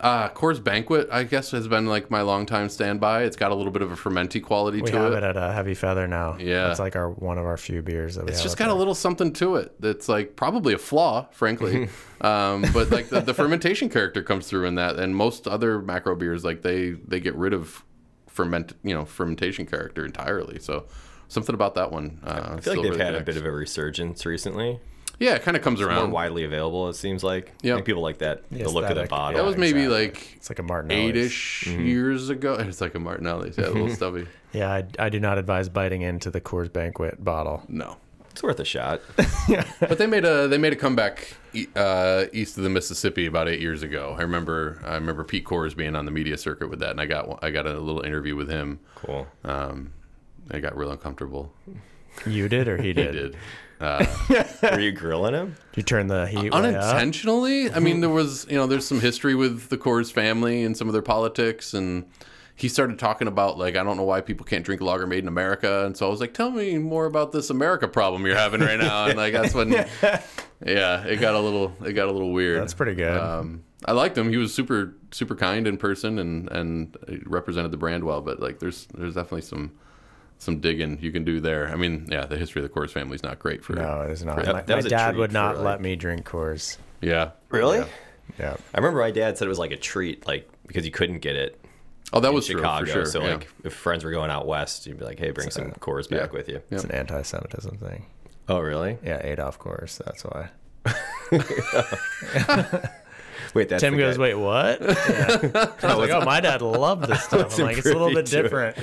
Speaker 3: Uh, Coors Banquet, I guess, has been like my longtime standby. It's got a little bit of a fermenty quality
Speaker 1: We
Speaker 3: to
Speaker 1: have
Speaker 3: it.
Speaker 1: it at a Heavy Feather now.
Speaker 3: Yeah.
Speaker 1: It's like our one of our few beers that we
Speaker 3: It's
Speaker 1: have
Speaker 3: just
Speaker 1: up
Speaker 3: got a little something to it that's like probably a flaw, frankly. [LAUGHS] um, but like the, the fermentation character comes through in that, and most other macro beers like they they get rid of ferment you know fermentation character entirely. So something about that one. Uh,
Speaker 4: I feel like they've had a bit of a resurgence recently.
Speaker 3: Yeah, it kind of comes
Speaker 4: More
Speaker 3: around.
Speaker 4: widely available, it seems like.
Speaker 3: Yep.
Speaker 4: I think people like that.
Speaker 1: The
Speaker 4: The, look of the
Speaker 1: aesthetic,
Speaker 4: bottle.
Speaker 3: that was maybe
Speaker 1: exactly.
Speaker 3: like
Speaker 1: It's like a Martinelli.
Speaker 3: eight-ish years ago. [LAUGHS] It's like a Martinelli, yeah, a little [LAUGHS] stubby.
Speaker 1: Yeah, I, I do not advise biting into the Coors Banquet bottle.
Speaker 3: No,
Speaker 4: It's worth a shot. [LAUGHS]
Speaker 3: but they made a they made a comeback e- uh, east of the Mississippi about eight years ago. I remember I remember Pete Coors being on the media circuit with that, and I got I got a little interview with him.
Speaker 4: Cool.
Speaker 3: Um, I got real uncomfortable.
Speaker 1: You did or he
Speaker 3: He
Speaker 1: did?
Speaker 3: Did. Uh,
Speaker 4: Were you grilling him?
Speaker 1: You turn the heat way up?
Speaker 3: unintentionally. I mean, there was you know there's some history with the Coors family and some of their politics, and he started talking about like I don't know why people can't drink lager made in America, and so I was like, tell me more about this America problem you're having right now, and like that's when, [LAUGHS] yeah, it got a little it got a little weird.
Speaker 1: That's pretty good.
Speaker 3: Um, I liked him. He was super super kind in person and and represented the brand well. But like, there's there's definitely some some digging you can do there. I mean, yeah, the history of the Coors family is not great for.
Speaker 1: no, it is not.
Speaker 3: That-
Speaker 1: my
Speaker 4: that
Speaker 1: my dad
Speaker 4: treat
Speaker 1: would
Speaker 4: for,
Speaker 1: not
Speaker 4: like-
Speaker 1: let me drink Coors.
Speaker 3: Yeah.
Speaker 4: Really?
Speaker 1: Yeah.
Speaker 4: I remember my dad said it was like a treat, like because you couldn't get it
Speaker 3: Oh, that
Speaker 4: in
Speaker 3: was
Speaker 4: Chicago.
Speaker 3: true for sure.
Speaker 4: So
Speaker 3: yeah.
Speaker 4: like if friends were going out west, you'd be like, "Hey, bring some Coors back
Speaker 3: yeah.
Speaker 4: with you."
Speaker 1: It's an anti-Semitism thing.
Speaker 4: Oh, really?
Speaker 1: Yeah, Adolf Coors. That's why. [LAUGHS] [LAUGHS] [LAUGHS]
Speaker 4: Wait, that's
Speaker 1: Tim
Speaker 4: the
Speaker 1: goes,
Speaker 4: guy-
Speaker 1: "Wait, what?" [LAUGHS] Yeah. [LAUGHS] I was like, "Oh, my dad loved this stuff." I'm like, "It's a little bit
Speaker 4: pretty
Speaker 1: different."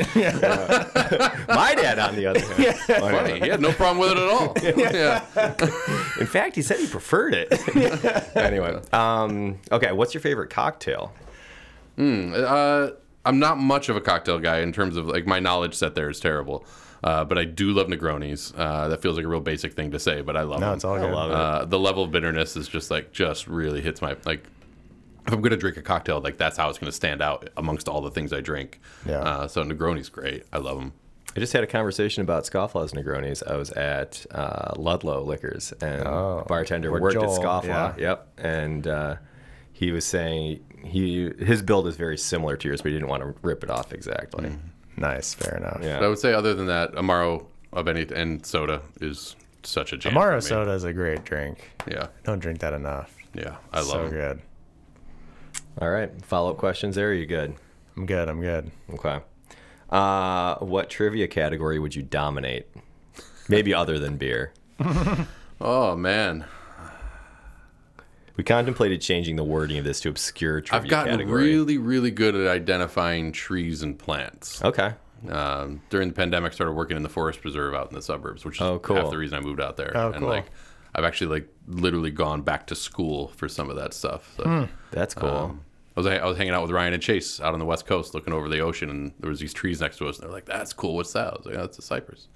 Speaker 4: My dad, on the other hand,
Speaker 3: Funny. He had no problem with it at all. yeah.
Speaker 4: in fact, he said he preferred it. anyway, um, okay. What's your favorite cocktail?
Speaker 3: Uh, I'm not much of a cocktail guy in terms of like my knowledge set there is terrible. Uh, but I do love Negronis. Uh, that feels like a real basic thing to say, but I love
Speaker 1: No,
Speaker 3: them.
Speaker 1: it's all good.
Speaker 2: love it.
Speaker 3: Uh, the level of bitterness is just like just really hits my like. If I'm gonna drink a cocktail, like that's how it's gonna stand out amongst all the things I drink.
Speaker 1: Yeah.
Speaker 3: Uh, so Negroni's great. I love them.
Speaker 2: I just had a conversation about Scofflaw's Negronis. I was at uh, Ludlow Liquors, and bartender
Speaker 1: Where
Speaker 2: worked at
Speaker 1: Joel-
Speaker 2: Scofflaw.
Speaker 1: yeah.
Speaker 2: Yep, and uh, he was saying he his build is very similar to yours, but he didn't want to rip it off exactly.
Speaker 1: Nice, fair enough.
Speaker 2: Yeah.
Speaker 3: But I would say other than that, Amaro of any and soda is such a jam. for
Speaker 1: Amaro
Speaker 3: me.
Speaker 1: soda is a great drink.
Speaker 3: Yeah,
Speaker 1: Don't drink that enough.
Speaker 3: yeah, I love
Speaker 1: so
Speaker 3: 'em.
Speaker 1: good.
Speaker 2: All right, follow up questions there. Are you good?
Speaker 1: I'm good. I'm good.
Speaker 2: Okay. Uh, what trivia category would you dominate? Maybe other than beer. [LAUGHS]
Speaker 3: Oh man,
Speaker 2: We contemplated changing the wording of this to obscure trivia
Speaker 3: I've gotten
Speaker 2: category.
Speaker 3: really, really good at identifying trees and plants.
Speaker 2: Okay.
Speaker 3: Um, during the pandemic, started working in the forest preserve out in the suburbs, which is
Speaker 2: Oh, cool.
Speaker 3: half the reason I moved out there.
Speaker 1: Oh,
Speaker 3: and
Speaker 1: cool.
Speaker 3: like, I've actually like literally gone back to school for some of that stuff. So,
Speaker 1: Hmm.
Speaker 2: That's cool.
Speaker 3: um, I was I was hanging out with Ryan and Chase out on the west coast, looking over the ocean, and there was these trees next to us. And they're like, "That's cool. What's that?" I was like, "Oh, "That's a cypress."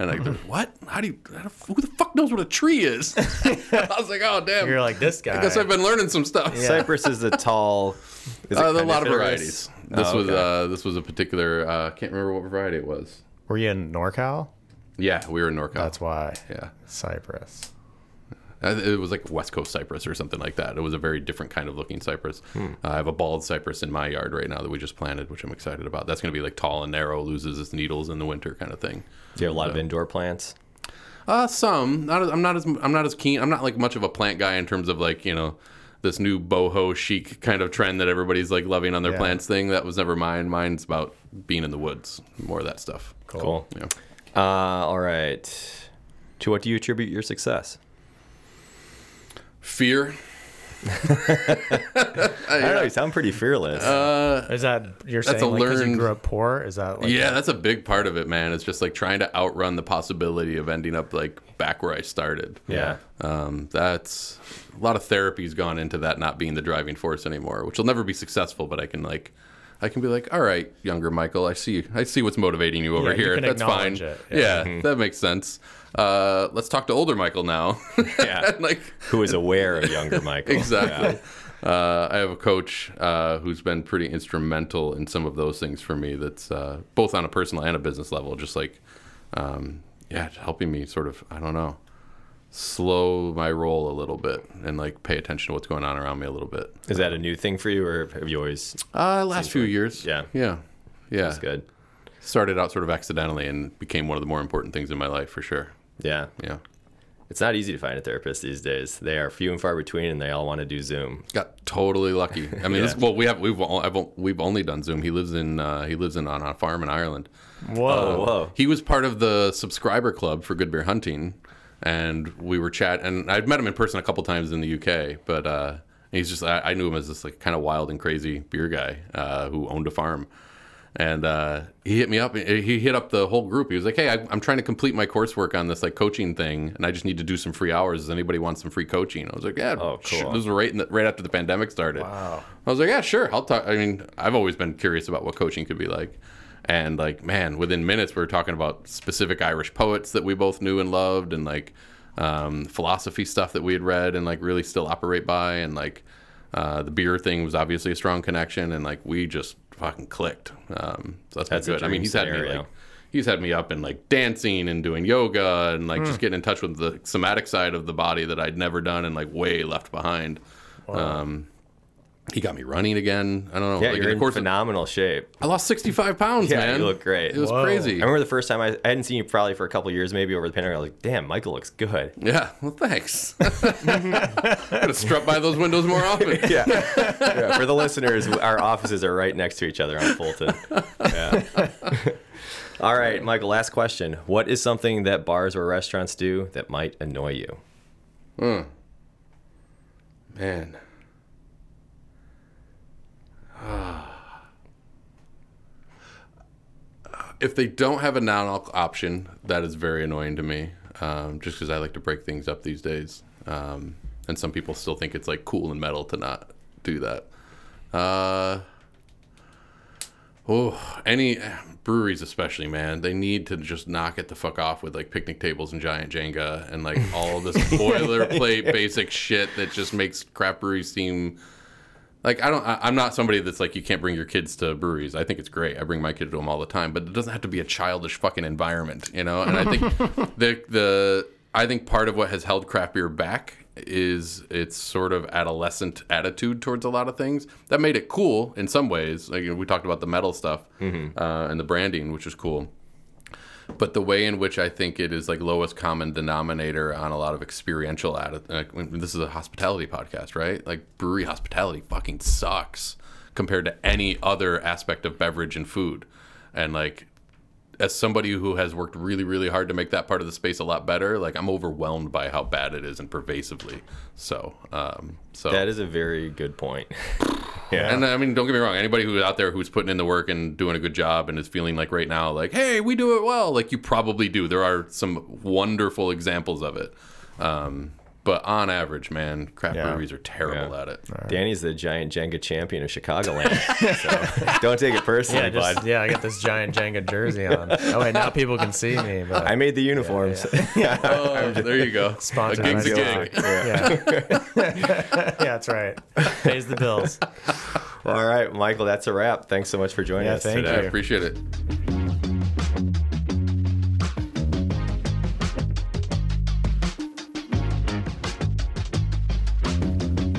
Speaker 3: And like, what? How do you? How, who the fuck knows what a tree is? [LAUGHS] I was like, "Oh damn."
Speaker 1: You're like this guy.
Speaker 3: I guess I've been learning some stuff.
Speaker 2: Cypress is a tall. Is
Speaker 3: Uh, a lot of
Speaker 2: coniferous?
Speaker 3: varieties. This
Speaker 2: Oh,
Speaker 3: was
Speaker 2: okay.
Speaker 3: uh, this was a particular. Uh, can't remember what variety it was.
Speaker 1: Were you in NorCal?
Speaker 3: Yeah, we were in NorCal.
Speaker 1: That's why.
Speaker 3: yeah.
Speaker 1: Cypress.
Speaker 3: It was like West Coast cypress or something like that. It was a very different kind of looking cypress.
Speaker 2: Hmm.
Speaker 3: Uh, I have a bald cypress in my yard right now that we just planted, which I'm excited about. That's going to be like tall and narrow, loses its needles in the winter kind of thing.
Speaker 2: Do you have a lot of indoor plants?
Speaker 3: Uh, some. Not. as- I'm not as. I'm not as keen. I'm not like much of a plant guy in terms of like you know this new boho chic kind of trend that everybody's like loving on their
Speaker 1: Yeah.
Speaker 3: plants thing. That was never mine. Mine's about being in the woods, more of that stuff.
Speaker 2: Cool.
Speaker 3: Yeah.
Speaker 2: Uh, all right. To what do you attribute your success?
Speaker 3: Fear. [LAUGHS]
Speaker 2: I don't know. You sound pretty fearless.
Speaker 1: Is that you're
Speaker 3: That's
Speaker 1: saying
Speaker 3: a
Speaker 1: like 'cause you grew up poor? Is that like
Speaker 3: yeah, that's a big part of it, man. It's just like trying to outrun the possibility of ending up like back where I started.
Speaker 2: yeah.
Speaker 3: Um, that's a lot of therapy's gone into that not being the driving force anymore, which will never be successful. But I can like, I can be like, all right, younger Michael, I see, I see what's motivating you over
Speaker 1: Yeah, you
Speaker 3: here.
Speaker 1: can
Speaker 3: That's fine.
Speaker 1: it.
Speaker 3: Yeah, that makes sense. Uh, let's talk to older Michael now. [LAUGHS]
Speaker 2: Yeah. [LAUGHS]
Speaker 3: like
Speaker 2: Who is aware of younger Michael? [LAUGHS]
Speaker 3: exactly. Uh, I have a coach uh, who's been pretty instrumental in some of those things for me. That's uh, both on a personal and a business level. Just like, um, yeah, helping me sort of, I don't know, slow my roll a little bit and like pay attention to what's going on around me a little bit.
Speaker 2: Is that a new thing for you, or have you always?
Speaker 3: Uh, last few years,
Speaker 2: yeah.
Speaker 3: yeah, yeah.
Speaker 2: That's good.
Speaker 3: Started out sort of accidentally and became one of the more important things in my life for sure.
Speaker 2: Yeah.
Speaker 3: Yeah,
Speaker 2: It's not easy to find a therapist these days. They are few and far between, and they all want to do Zoom.
Speaker 3: got totally lucky. I mean, this, well, we have we've all, I've, we've only done Zoom. He lives in uh, he lives in on a farm in Ireland.
Speaker 1: Whoa.
Speaker 2: whoa.
Speaker 3: He was part of the subscriber club for Good Beer Hunting, and we were chat. And I'd met him in person a couple times in the UK, but uh, he's just I, I knew him as this like kind of wild and crazy beer guy uh, who owned a farm. And uh, he hit me up. He hit up the whole group. He was like, "Hey, I, I'm trying to complete my coursework on this like coaching thing, and I just need to do some free hours. Does anybody want some free coaching?" I was like, "Yeah,
Speaker 2: Oh,
Speaker 3: sure."
Speaker 2: cool.
Speaker 3: This was right in the, right after the pandemic started.
Speaker 1: Wow.
Speaker 3: I was like, yeah, sure. I'll talk. I mean, I've always been curious about what coaching could be like. And like, man, within minutes, we were talking about specific Irish poets that we both knew and loved, and like um, philosophy stuff that we had read and like really still operate by. And like uh, the beer thing was obviously a strong connection, and like we just fucking clicked. Um, so that's,
Speaker 2: That's
Speaker 3: good. I mean, he's had me like he's had me up and like dancing and doing yoga and like
Speaker 2: Hmm.
Speaker 3: just getting in touch with the somatic side of the body that I'd never done and like way left behind. Um, he got me running again. I don't know.
Speaker 2: Yeah,
Speaker 3: like
Speaker 2: you're in
Speaker 3: of course,
Speaker 2: phenomenal shape.
Speaker 3: I lost 65 pounds,
Speaker 2: Yeah,
Speaker 3: man.
Speaker 2: you look great.
Speaker 3: It was
Speaker 1: Whoa.
Speaker 3: crazy.
Speaker 2: I remember the first time I, I hadn't seen you probably for a couple years, maybe over the pandemic. I was like, "Damn, Michael looks good."
Speaker 3: Yeah, well, thanks. [LAUGHS] Gotta strut by those windows more often. [LAUGHS]
Speaker 2: Yeah. yeah. For the listeners, our offices are right next to each other on Fulton. Yeah. All right, Michael. Last question: What is something that bars or restaurants do that might annoy you? Hmm.
Speaker 3: Man. If they don't have a non-alc option, that is very annoying to me. Um, just because I like to break things up these days, um, and some people still think it's like cool and metal to not do that. Uh, Oh, any breweries especially, man, they need to just knock it the fuck off with like picnic tables and giant Jenga and like all this [LAUGHS] boilerplate basic shit that just makes craft breweries seem like I don't. I, I'm not somebody that's like you can't bring your kids to breweries. I think it's great. I bring my kid to them all the time, but it doesn't have to be a childish fucking environment, you know. And I think [LAUGHS] the the I think part of what has held craft beer back is its sort of adolescent attitude towards a lot of things that made it cool in some ways. Like we talked about the metal stuff uh, and the branding, which is cool but the way in which I think it is like lowest common denominator on a lot of experiential atti- like this is a hospitality podcast, right? Like brewery hospitality fucking sucks compared to any other aspect of beverage and food. And like as somebody who has worked really really hard to make that part of the space a lot better, like I'm overwhelmed by how bad it is and pervasively. So, um so
Speaker 2: That is a very good point. [LAUGHS] yeah.
Speaker 3: and I mean, don't get me wrong. Anybody who's out there who's putting in the work and doing a good job and is feeling like right now, like, hey, we do it well. Like you probably do. There are some wonderful examples of it. Um, but on average, man, craft
Speaker 1: Yeah.
Speaker 3: breweries are terrible
Speaker 2: Yeah.
Speaker 3: at it. Right.
Speaker 2: Danny's the giant Jenga champion of Chicagoland. so [LAUGHS] don't take it personally,
Speaker 1: Yeah, just,
Speaker 2: bud.
Speaker 1: yeah, I got this giant Jenga jersey on. Oh wait, now people can see me. But
Speaker 2: I made the uniforms. Yeah. [LAUGHS]
Speaker 3: Oh, there you go.
Speaker 1: Sponsored
Speaker 3: a gig's a gig.
Speaker 1: Yeah. [LAUGHS] yeah, that's right. Pays the bills.
Speaker 2: All right, Michael, that's a wrap. Thanks so much for joining
Speaker 1: Yeah,
Speaker 2: us
Speaker 1: thank
Speaker 2: today.
Speaker 3: I appreciate it.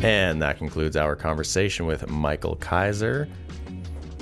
Speaker 1: And that concludes our conversation with Michael Kiser.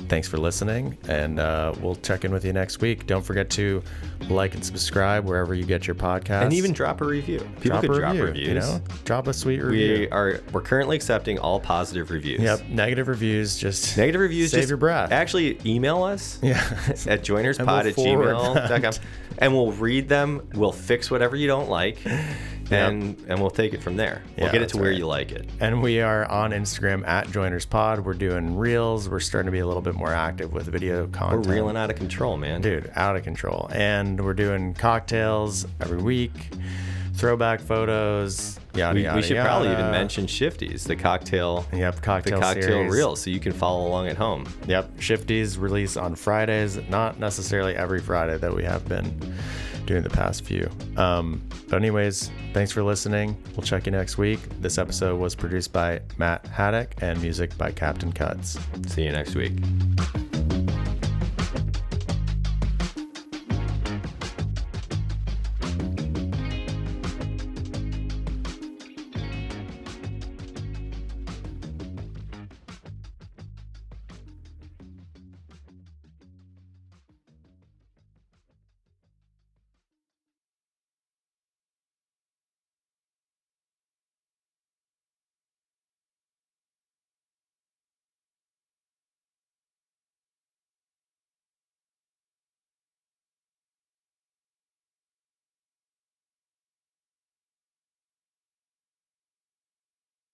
Speaker 1: Thanks for listening, and uh, we'll check in with you next week. Don't forget to like and subscribe wherever you get your podcast.
Speaker 2: And even drop a review. People
Speaker 1: drop
Speaker 2: could
Speaker 1: a
Speaker 2: drop
Speaker 1: review,
Speaker 2: reviews.
Speaker 1: You know, drop a sweet review.
Speaker 2: We are we're currently accepting all positive reviews.
Speaker 1: Yep, negative reviews. Just
Speaker 2: Negative reviews,
Speaker 1: Save
Speaker 2: just
Speaker 1: your breath.
Speaker 2: Actually, email us [LAUGHS]
Speaker 1: yeah,
Speaker 2: at joinerspod
Speaker 1: we'll
Speaker 2: at gmail.com and we'll read them. We'll fix whatever you don't like [LAUGHS] and and we'll take it from there. We'll
Speaker 1: Yeah,
Speaker 2: get it to where
Speaker 1: right.
Speaker 2: you like it.
Speaker 1: and we are on Instagram at Joiners Pod. We're doing reels. We're starting to be a little bit more active with video content.
Speaker 2: We're reeling out of control, man.
Speaker 1: dude, out of control. And we're doing cocktails every week, throwback photos, yada
Speaker 2: we,
Speaker 1: yada.
Speaker 2: we should probably even mention Shifties, the cocktail
Speaker 1: Yep, cocktail,
Speaker 2: the
Speaker 1: cocktail
Speaker 2: cocktail
Speaker 1: series.
Speaker 2: reel, so you can follow along at home.
Speaker 1: Yep, Shifties release on Fridays. Not necessarily every Friday that we have been doing the past few. Um, but anyways, thanks for listening. We'll check you next week. This episode was produced by Matt Haddock and music by Captain Cuts.
Speaker 2: See you next week.